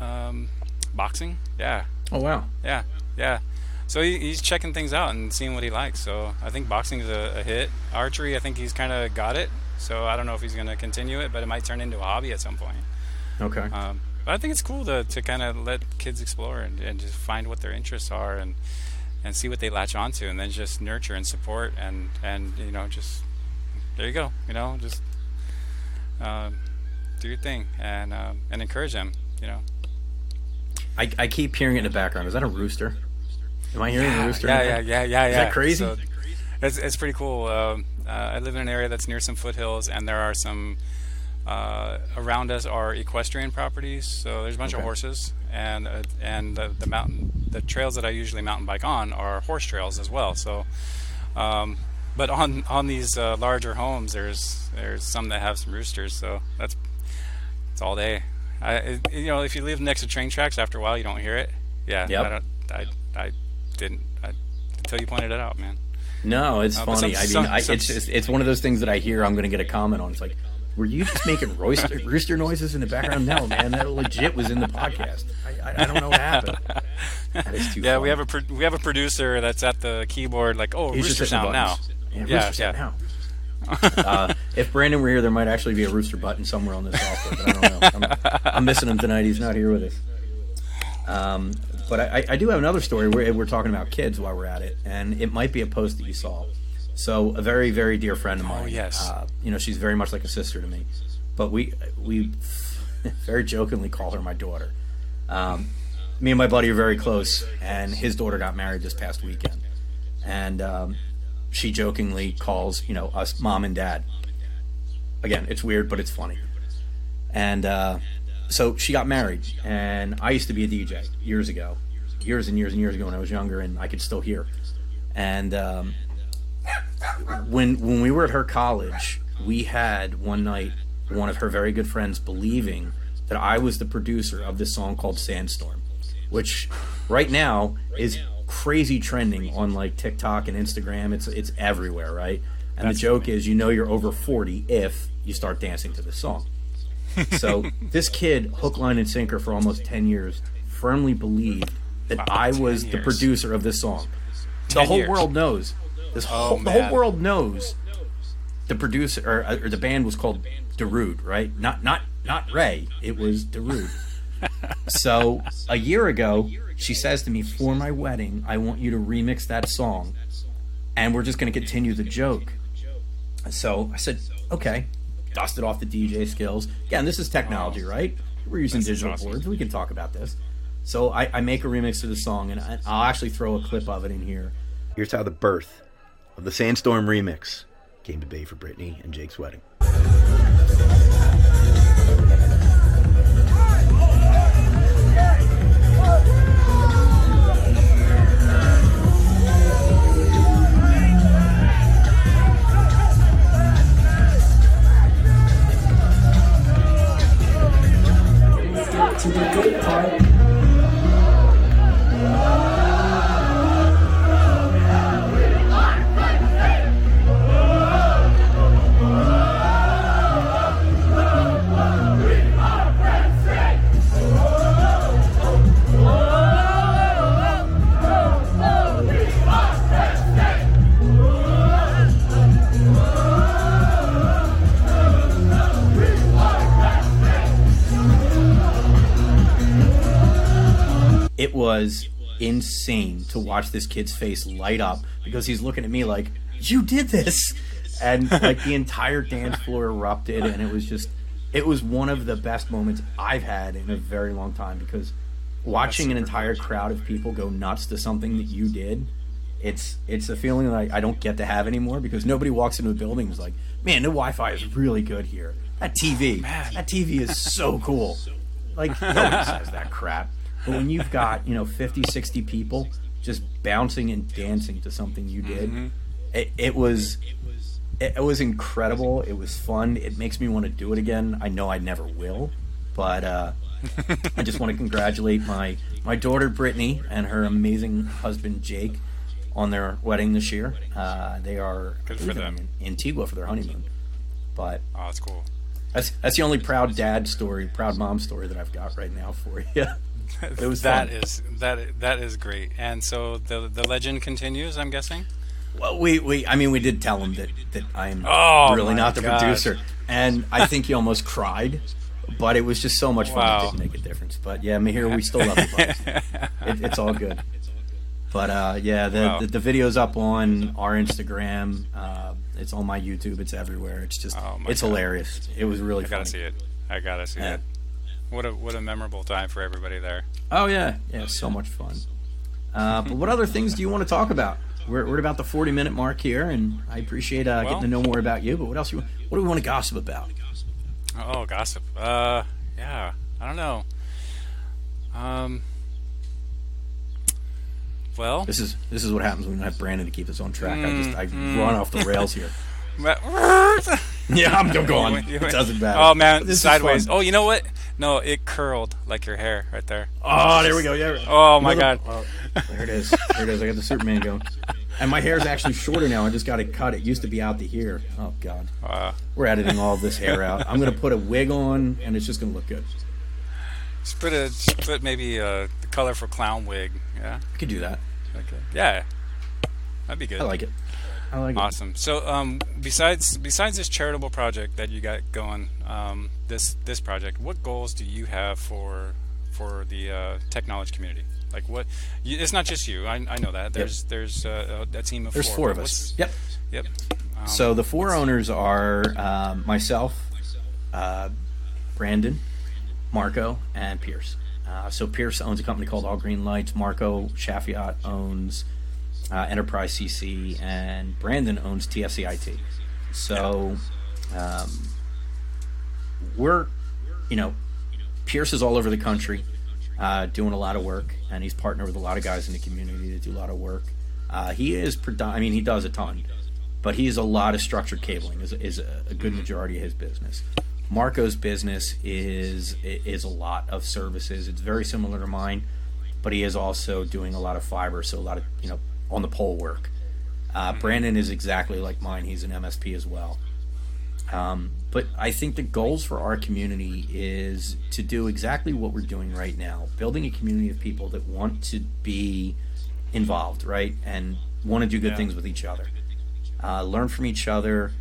um, boxing. Yeah, Oh wow, yeah, yeah. So he, he's checking things out and seeing what he likes. So I think boxing is a, a hit. Archery, I think he's kind of got it. So I don't know if he's going to continue it, but it might turn into a hobby at some point. okay. Um, but I think it's cool to, to kind of let kids explore and, and just find what their interests are and and see what they latch onto, and then just nurture and support and and you know just there you go, you know just um, do your thing and um, and encourage them, you know. I, I keep hearing it in the background. Is that a rooster? Am I hearing a rooster? Yeah, yeah, yeah, yeah, yeah. that crazy? So it's, it's pretty cool. Um, uh, I live in an area that's near some foothills, and there are some uh, around us are equestrian properties. So there's a bunch Okay. of horses, and uh, and the, the mountain the trails that I usually mountain bike on are horse trails as well. So, um, but on on these uh, larger homes, there's there's some that have some roosters. So that's it's all day. I it, you know if you live next to train tracks, after a while you don't hear it. Yeah, Yep. I don't. I I didn't I, until you pointed it out, man. No, it's Uh, funny. some- I mean, some- I, some- it's just, it's one of those things that I hear. I'm going to get a comment on. It's like, were you just making rooster, rooster noises in the background? No, man, that legit was in the podcast. I, I, I don't know what happened. That is too. Yeah, funny. we have a pro- we have a producer that's at the keyboard, like, oh, He's rooster sound now. Buttons. Yeah, Yeah, rooster yeah. now. uh, if Brandon were here, there might actually be a rooster button somewhere on this software, but I don't know. I'm, I'm missing him tonight. He's not here with us. Um, but I, I do have another story where we're talking about kids while we're at it, and it might be a post that you saw. So a very, very dear friend of mine. Oh, yes. Uh, you know, she's very much like a sister to me, but we we very jokingly call her my daughter. Um, me and my buddy are very close, and his daughter got married this past weekend, and um, she jokingly calls you know us mom and dad. Again, it's weird, but it's funny. And uh, so she got married, and I used to be a DJ years ago, years and years and years ago when I was younger, and I could still hear. And um, when when we were at her college, we had one night one of her very good friends believing that I was the producer of this song called Sandstorm, which right now is crazy trending on like TikTok and Instagram. It's it's everywhere, right? And That's the joke funny. is you know you're over 40 if you start dancing to this song. so this kid, hook, line, and sinker for almost 10 years, firmly believed that Wow, I 10 was the producer of this song. The whole years. world knows. This oh, whole, the whole world knows the producer or, or the band was called Darude, right? Not not not Ray. It was Darude. so a year ago, she says to me, "For my wedding, I want you to remix that song, and we're just going to continue the joke." So I said, "Okay." Dusted off the DJ skills. Again, this is technology, right? We're using digital boards. We can talk about this. So I, I make a remix of the song, and I, I'll actually throw a clip of it in here. Here's how the birth of the Sandstorm remix came to be for Brittany and Jake's wedding. To the it was insane to watch this kid's face light up because he's looking at me like, "You did this," and like the entire dance floor erupted, and it was just, it was one of the best moments I've had in a very long time because watching an entire crowd of people go nuts to something that you did. It's it's a feeling that I, I don't get to have anymore because nobody walks into a building and is like, man, the Wi-Fi is really good here. That TV, that TV is so cool. Like nobody says that crap. But when you've got, you know, 50, 60 people just bouncing and dancing to something you did, it, it was it, it was incredible. It was fun. It makes me want to do it again. I know I never will, but uh, I just want to congratulate my my daughter Brittany and her amazing husband Jake on their wedding this year. Uh, they are Good for them. in Antigua for their honeymoon. But Oh, that's cool. that's that's the only proud dad story, proud mom story that I've got right now for you. It was That fun. is that that is great. And so the the legend continues. I'm guessing. Well, we, we I mean we did tell him that that I'm Oh, really not the God. producer, and I think he almost cried. But it was just so much fun. Wow. It didn't make a difference. But yeah, Mahir, we still love you, buddy. it, it's all good. But uh, yeah, the, Wow. the the video's up on our Instagram. Uh, it's on my YouTube. It's everywhere. It's just Oh, it's God. hilarious. It was really I gotta funny. see it. I gotta see Yeah. it. What a what a memorable time for everybody there. Oh yeah, yeah, so much fun. Uh, but what other things do you want to talk about? We're, we're about the forty minute mark here, and I appreciate uh, Well- getting to know more about you. But what else? You, what do we want to gossip about? Oh, gossip. Uh, yeah. I don't know. Um. Well, This is this is what happens when we have Brandon to keep us on track. I just I Mm, run off the rails here. Yeah, I'm I'm going. It doesn't matter. Oh man, This sideways. Oh, you know what? No, it curled like your hair right there. Oh, there we go. Yeah. Oh, my Another- God. oh, there it is. There it is. I got the Superman going. And my hair is actually shorter now. I just got it cut. It used to be out to here. Oh God. Uh, We're editing all this hair out. I'm gonna put a wig on, and it's just gonna look good. just put a just put maybe a colorful clown wig. Yeah. I could do that. Okay. Yeah. That'd be good. I like it. I like it. Awesome. So, um, besides besides this charitable project that you got going, um, this this project, what goals do you have for for the uh, technology community? Like, what? You, it's not just you. I, I know that. There's there's uh, a, team of There's four. four of us. Yep. Yep. Um, So the four owners are um, myself, uh, Brandon, Marco, and Pierce. Uh, so Pierce owns a company called All Green Lights. Marco Shafiat owns uh, Enterprise CC, and Brandon owns TSCIT. So um, we're, you know, Pierce is all over the country uh, doing a lot of work, and he's partnered with a lot of guys in the community that do a lot of work. Uh, he is, predom- I mean, he does a ton, but he has a lot of structured cabling is, is a good majority of his business. Marco's business is is a lot of services. It's very similar to mine, but he is also doing a lot of fiber, so a lot of you know on the pole work. Uh, Brandon is exactly like mine. He's an MSP as well. Um, but I think the goals for our community is to do exactly what we're doing right now, building a community of people that want to be involved, right, and want to do good Yeah. things with each other, uh, learn from each other.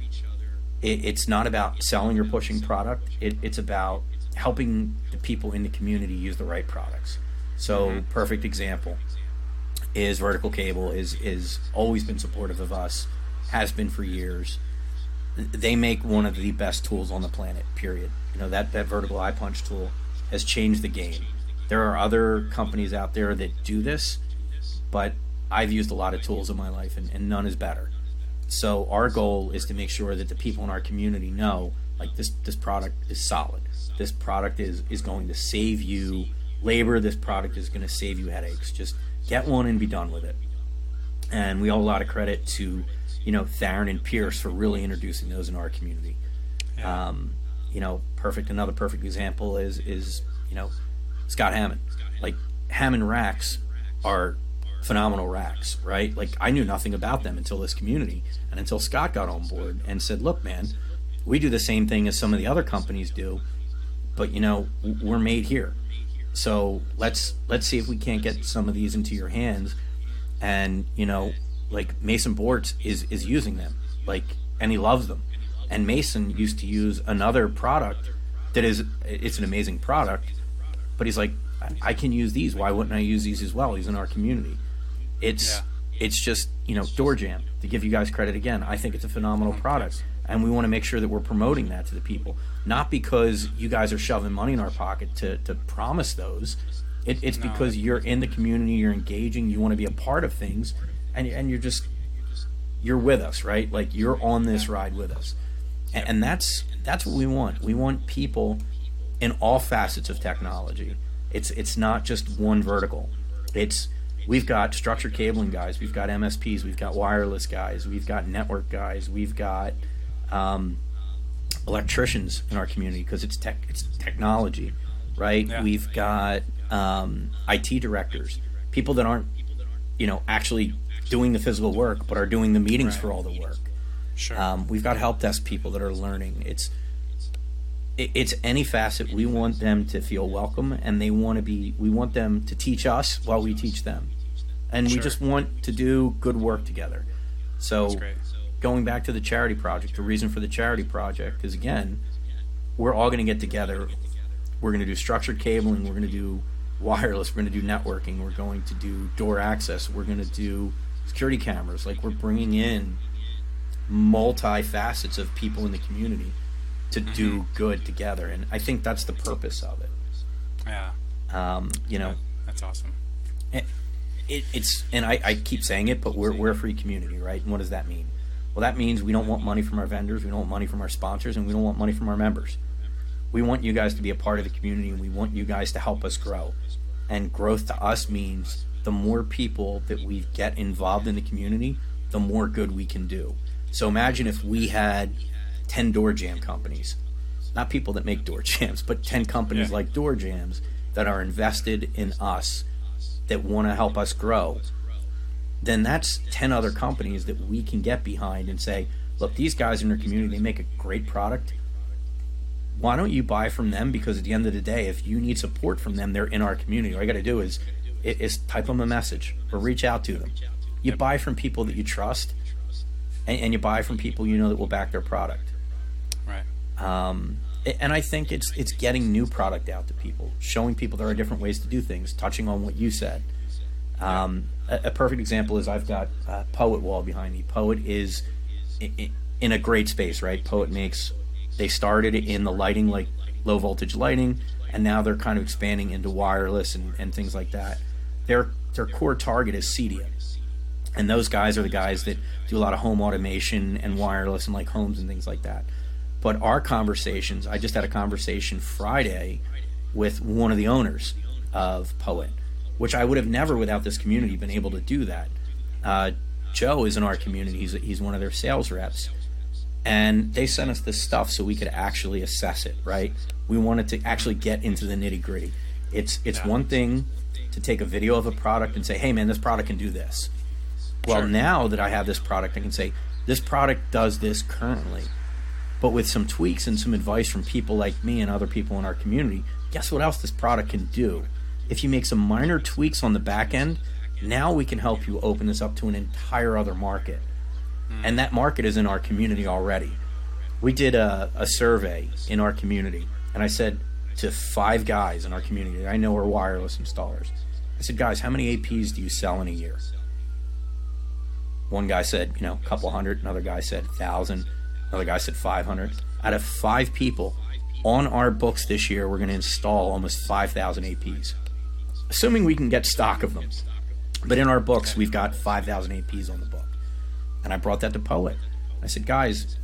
It, it's not about selling or pushing product. It, it's about helping the people in the community use the right products. So, perfect example is Vertical Cable is is always been supportive of us, has been for years they make one of the best tools on the planet. Period. You know that that vertical eye punch tool has changed the game. There are other companies out there that do this, but I've used a lot of tools in my life, and, and none is better. So our goal is to make sure that the people in our community know, like this this product is solid. This product is is going to save you labor. This product is going to save you headaches. Just get one and be done with it and we owe a lot of credit to you know Theron and Pierce for really introducing those in our community. Yeah. Um, you know, perfect. Another perfect example is is you know Scott Hammond. Like Hammond racks are phenomenal racks, right? Like I knew nothing about them until this community and until Scott got on board and said, "Look, man, we do the same thing as some of the other companies do, but you know we're made here. So let's let's see if we can't get some of these into your hands." and you know like mason boards is is using them like and he loves them and mason used to use another product that is it's an amazing product but he's like, I, I can use these. Why wouldn't I use these as well? He's in our community. It's Yeah. it's just you know DoorJamm to give you guys credit again. I think it's a phenomenal product, and we want to make sure that we're promoting that to the people, not because you guys are shoving money in our pocket to to promise those. It, it's No. because you're in the community, you're engaging, you want to be a part of things, and and you're just you're with us, right? Like you're on this ride with us, and, and that's that's what we want. We want people in all facets of technology. It's it's not just one vertical. It's we've got structured cabling guys, we've got MSPs, we've got wireless guys, we've got network guys, we've got um, electricians in our community because it's tech it's technology, right? Yeah. We've got um, IT directors, people that aren't you know actually doing the physical work but are doing the meetings Right. for all the work. Sure. Um, we've got help desk people that are learning. It's it, it's any facet. We want them to feel welcome, and they want to be. We want them to teach us while we teach them, and we just want to do good work together. So, That's great. Going back to the charity project, the reason for the charity project is again, we're all going to get together. We're going to do structured cabling. We're going to do wireless. We're going to do networking. We're going to do door access. We're going to do security cameras. Like we're bringing in multi facets of people in the community to do good together, and I think that's the purpose of it. Yeah. Um, you know, That's awesome. it, it's and I, I keep saying it, but we're we're a free community, right? And what does that mean? Well, that means we don't want money from our vendors, we don't want money from our sponsors, and we don't want money from our members. We want you guys to be a part of the community, and we want you guys to help us grow. And growth to us means the more people that we get involved in the community, the more good we can do. So imagine if we had ten door jam companies, not people that make door jams, but ten companies Yeah. like door jams that are invested in us that want to help us grow, then that's 10 other companies that we can get behind and say, look, these guys in our community, they make a great product. Why don't you buy from them? Because at the end of the day, if you need support from them, they're in our community. All you got to do is, is type them a message or reach out to them. You buy from people that you trust, and, and you buy from people you know that will back their product. Right. Um, and I think it's it's getting new product out to people, showing people there are different ways to do things. Touching on what you said, um, a, a perfect example is I've got uh, Poet Wall behind me. Poet is in a great space, right? Poet makes they started in the lighting, like low voltage lighting, and now they're kind of expanding into wireless and, and things like that. Their their core target is CEDIA, and those guys are the guys that do a lot of home automation and wireless and like homes and things like that. But our conversations, I just had a conversation Friday with one of the owners of Poet, which I would have never, without this community, been able to do that. Uh, Joe is in our community; he's he's one of their sales reps, and they sent us this stuff so we could actually assess it. Right? We wanted to actually get into the nitty gritty. It's it's one thing to take a video of a product and say, "Hey, man, this product can do this." Well, Sure. now that I have this product, I can say this product does this currently, but with some tweaks and some advice from people like me and other people in our community, guess what else this product can do? If you make some minor tweaks on the back end, now we can help you open this up to an entire other market. Hmm. And that market is in our community already. We did a, a survey in our community, and I said to five guys in our community I know are wireless installers, I said, guys, how many APs do you sell in a year? One guy said, you know, a couple hundred. Another guy said thousand. Another guy said five hundred. Out of five people on our books this year, we're going to install almost five thousand APs, assuming we can get stock of them. But in our books, we've got five thousand APs on the book, and I brought that to Poet. I said, guys,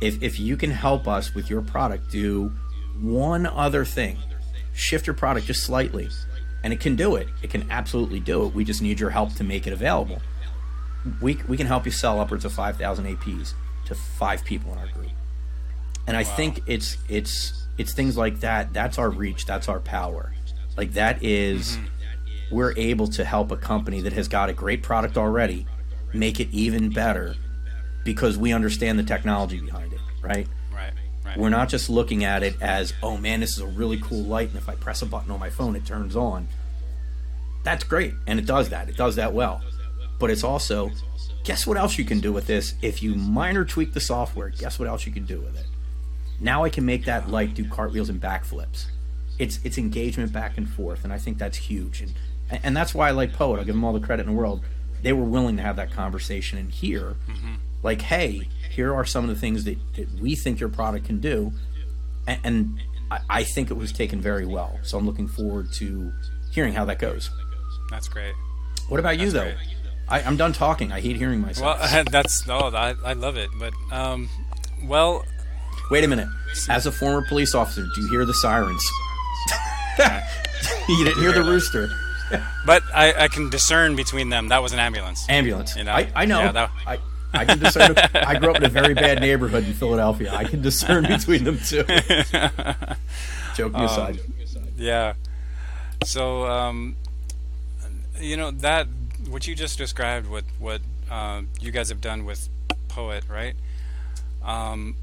if if you can help us with your product, do one other thing, shift your product just slightly, and it can do it. It can absolutely do it. We just need your help to make it available we, we can help you sell upwards of 5,000 APs to five people in our group. And I think it's it's it's things like that. That's our reach. That's our power. Like that is- mm-hmm. we're able to help a company that has got a great product already make it even better because we understand the technology behind it, right? Right. Right. We're not just looking at it as, oh man, this is a really cool light, and if I press a button on my phone, it turns on. That's great, and it does that. It does that well. But it's also, guess what else you can do with this? If you minor tweak the software, guess what else you can do with it? Now I can make that light do cartwheels and backflips. It's it's engagement back and forth, and I think that's huge. And and that's why I like Poet. I'll give them all the credit in the world. They were willing to have that conversation and hear, mm-hmm. like, hey, here are some of the things that, that we think your product can do, and, and I, I think it was taken very well. So I'm looking forward to hearing how that goes. That's great. What about you, though? I, am done talking. I hate hearing myself. Well, that's oh, I, I love it. But um, well, wait a minute. As a former police officer, do you hear the sirens? you didn't hear the rooster. but I, I, can discern between them. That was an ambulance. Ambulance. You know? I, I know. Yeah, that... I, I can discern. I grew up in a very bad neighborhood in Philadelphia. I can discern between them too. Joking um, aside. Yeah. So, um, you know that what you just described, what what uh, you guys have done with Poet, right? Um,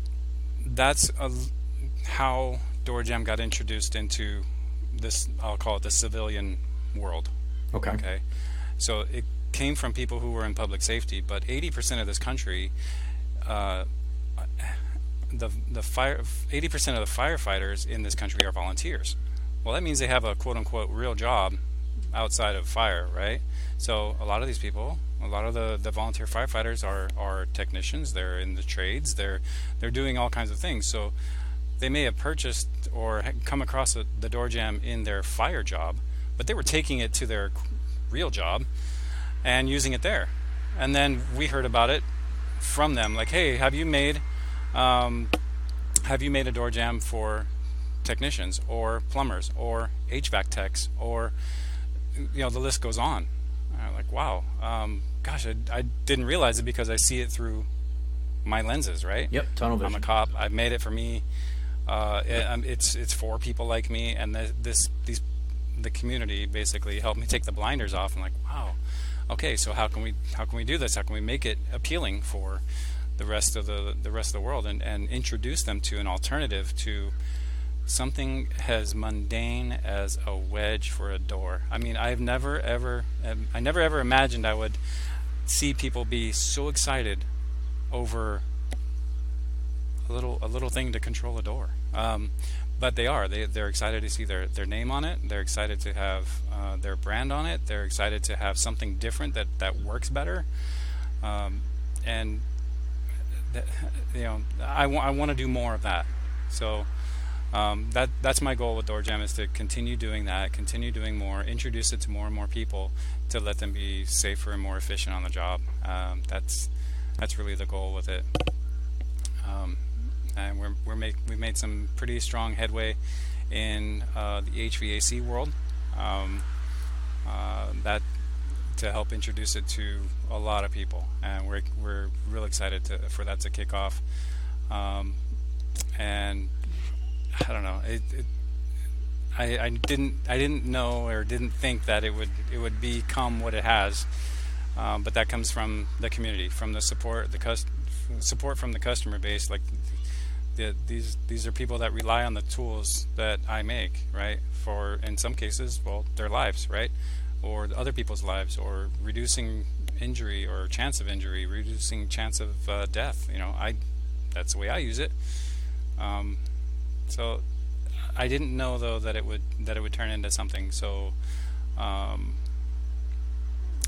that's a, how DoorJamm got introduced into this. I'll call it the civilian world. Okay. Okay. So it came from people who were in public safety, but 80% of this country, uh, the the fire 80% of the firefighters in this country are volunteers. Well, that means they have a quote unquote real job outside of fire, right? So a lot of these people, a lot of the, the volunteer firefighters are, are technicians. They're in the trades. They're they're doing all kinds of things. So they may have purchased or come across a, the door jam in their fire job, but they were taking it to their real job and using it there. And then we heard about it from them, like, "Hey, have you made um, have you made a door jam for technicians or plumbers or HVAC techs or you know the list goes on?" Like, "Wow, um, gosh, I, I didn't realize it because I see it through my lenses, right? Yep, tunnel vision. I'm a cop. I've made it for me. Uh, it, um, it's it's for people like me, and the, this these the community basically helped me take the blinders off. I'm like, wow, okay, so how can we how can we do this? How can we make it appealing for the rest of the the rest of the world and, and introduce them to an alternative to something as mundane as a wedge for a door. I mean, I've never ever um, I never ever imagined I would see people be so excited over a little a little thing to control a door. Um, but they are. They they're excited to see their their name on it. They're excited to have uh, their brand on it. They're excited to have something different that that works better. Um, and that, you know, I want I want to do more of that. So. Um, that that's my goal with DoorJamm is to continue doing that, continue doing more, introduce it to more and more people to let them be safer and more efficient on the job. Um, that's that's really the goal with it. Um, and we're, we're make, we've made some pretty strong headway in uh, the HVAC world. Um, uh, that to help introduce it to a lot of people, and we're we're real excited to, for that to kick off. Um, and I don't know, it, it, I, I didn't I didn't know or didn't think that it would it would become what it has, um, but that comes from the community, from the support the cust- support from the customer base, like the, these these are people that rely on the tools that I make, right? For in some cases, well, their lives, right, or other people's lives, or reducing injury or chance of injury, reducing chance of uh, death. You know, I that's the way I use it. Um, so I didn't know though that it would that it would turn into something so um,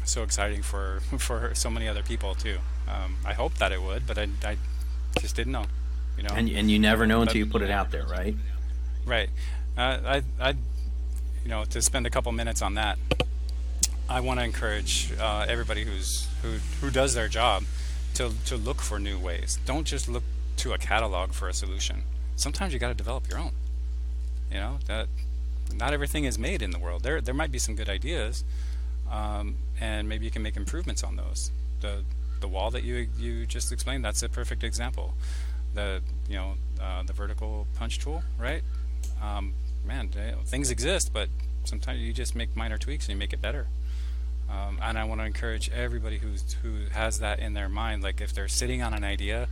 so exciting for for so many other people too. Um, I hope that it would, but I, I just didn't know. You know, and and you never know until you put it out there, right? Right. Uh, I I you know to spend a couple minutes on that. I want to encourage uh, everybody who's who who does their job to to look for new ways. Don't just look to a catalog for a solution. Sometimes you got to develop your own. You know that not everything is made in the world. There there might be some good ideas, um, and maybe you can make improvements on those. The the wall that you you just explained that's a perfect example the you know uh, the vertical punch tool, right? Um, man, things exist, but sometimes you just make minor tweaks and you make it better. Um, and I want to encourage everybody who's who has that in their mind. Like if they're sitting on an idea,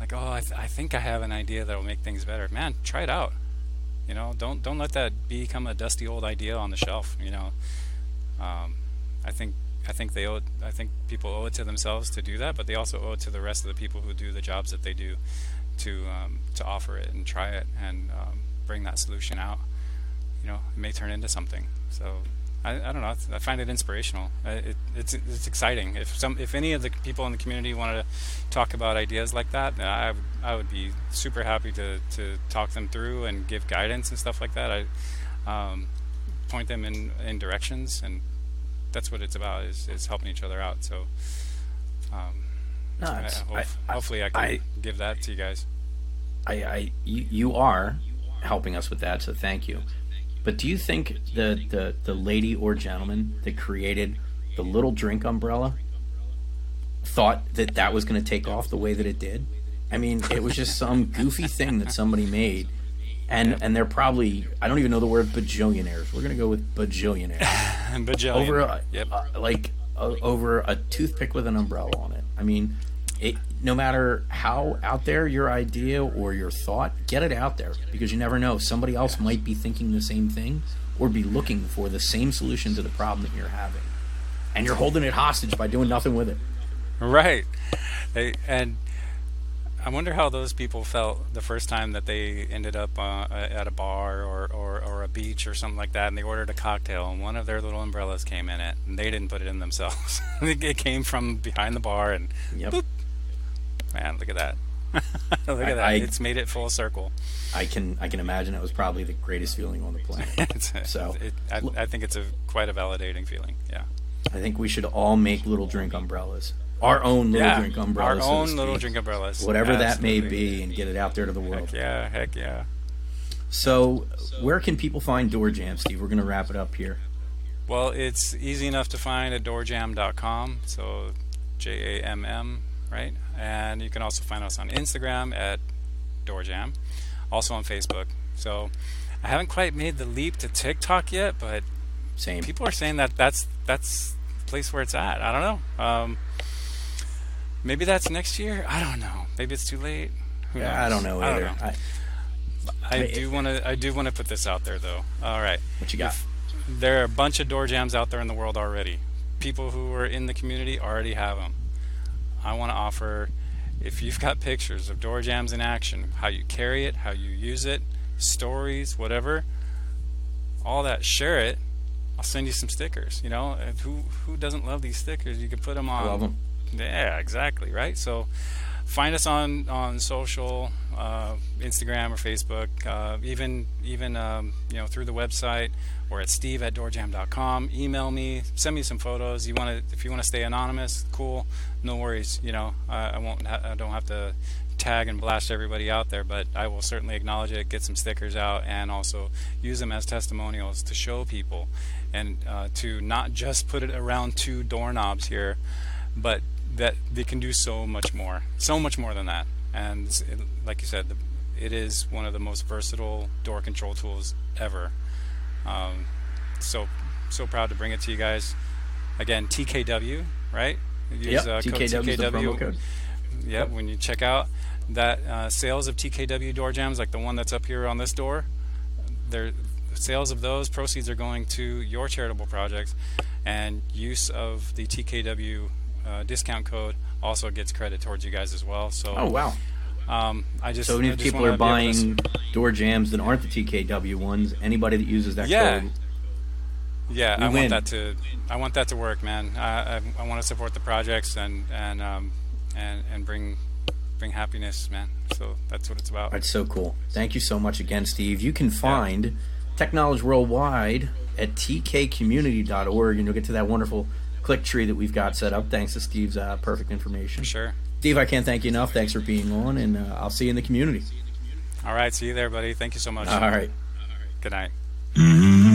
like oh, I, th- I think I have an idea that will make things better. Man, try it out. You know, don't don't let that become a dusty old idea on the shelf. You know, um, I think I think they owe. I think people owe it to themselves to do that, but they also owe it to the rest of the people who do the jobs that they do, to um, to offer it and try it and um, bring that solution out. you know, it may turn into something. So I, I don't know. I find it inspirational. It, it's it's exciting. If some if any of the people in the community wanted to talk about ideas like that, I I would be super happy to to talk them through and give guidance and stuff like that. I um, point them in in directions, and that's what it's about is is helping each other out. So. Um, no, I, hope, I, hopefully, I can I, give that to you guys. I, I you, you are helping us with that, so thank you. But do you think the, the, the lady or gentleman that created the little drink umbrella thought that that was going to take off the way that it did? I mean, it was just some goofy thing that somebody made. And and they're probably I don't even know the word bajillionaires. We're gonna go with bajillionaire. Bajillion. Over a, yep. Uh, like a, over a toothpick with an umbrella on it. I mean, it, no matter how out there your idea or your thought, get it out there because you never know. Somebody else might be thinking the same thing or be looking for the same solution to the problem that you're having. And you're holding it hostage by doing nothing with it. Right. And I wonder how those people felt the first time that they ended up uh, at a bar or, or, or, a beach or something like that, and they ordered a cocktail, and one of their little umbrellas came in it, and they didn't put it in themselves. it came from behind the bar, and yep. boop, man, look at that. look at that. I, it's made it full circle. I can I can imagine it was probably the greatest feeling on the planet. so it, I, I, think it's a quite a validating feeling. Yeah. I think we should all make little drink umbrellas. Our own little yeah, drink umbrellas. Our own so little drink umbrellas. Whatever Absolutely. that may be, and get it out there to the world. Heck yeah, heck yeah. So, where can people find DoorJamm, Steve? We're going to wrap it up here. Well, it's easy enough to find at doorjamm.com. So, J A M M right? And you can also find us on Instagram at DoorJamm, also on Facebook. So I haven't quite made the leap to TikTok yet, but same. People are saying that that's that's the place where it's at. I don't know. Um, maybe that's next year. I don't know. Maybe it's too late. Who yeah, knows? I don't know either. I, don't know. I, I do want to. I do want to put this out there, though. All right. What you got? If, there are a bunch of door jams out there in the world already. People who are in the community already have them. I want to offer if you've got pictures of door jams in action, how you carry it, how you use it, stories, whatever, all that, share it. I'll send you some stickers. You know, who who doesn't love these stickers? You can put them on. I love them. Yeah, exactly. Right. So, find us on on social, uh, Instagram or Facebook, uh, even even um, you know through the website or at steve at doorjamm.com. Email me, send me some photos. You want to, if you want to stay anonymous, cool, no worries. You know, I, I won't, ha- I don't have to tag and blast everybody out there, but I will certainly acknowledge it, get some stickers out, and also use them as testimonials to show people and uh, to not just put it around two doorknobs here, but that they can do so much more, so much more than that. And it, like you said, the, it is one of the most versatile door control tools ever. Um, so so proud to bring it to you guys. Again, TKW, right? Use yep, uh, TKW, TKW. Code. Yep, yep, when you check out that uh, sales of TKW door jams, like the one that's up here on this door, their sales of those proceeds are going to your charitable projects, and use of the TKW uh, discount code also gets credit towards you guys as well. So, oh wow. Um, I just so if people are buying door jams that aren't the TKW ones, anybody that uses that yeah. code, yeah, I win. want that to I want that to work, man. I I, I want to support the projects and and um and and bring bring happiness, man. So that's what it's about. That's so cool. Thank you so much again, Steve. You can find yeah. TeKnowledge Worldwide at tkcommunity.org, and you'll get to that wonderful click tree that we've got set up thanks to Steve's uh, perfect information. Sure. Steve, I can't thank you enough. Thanks for being on, and uh, I'll see you in the community. All right. See you there, buddy. Thank you so much. All right. Good night.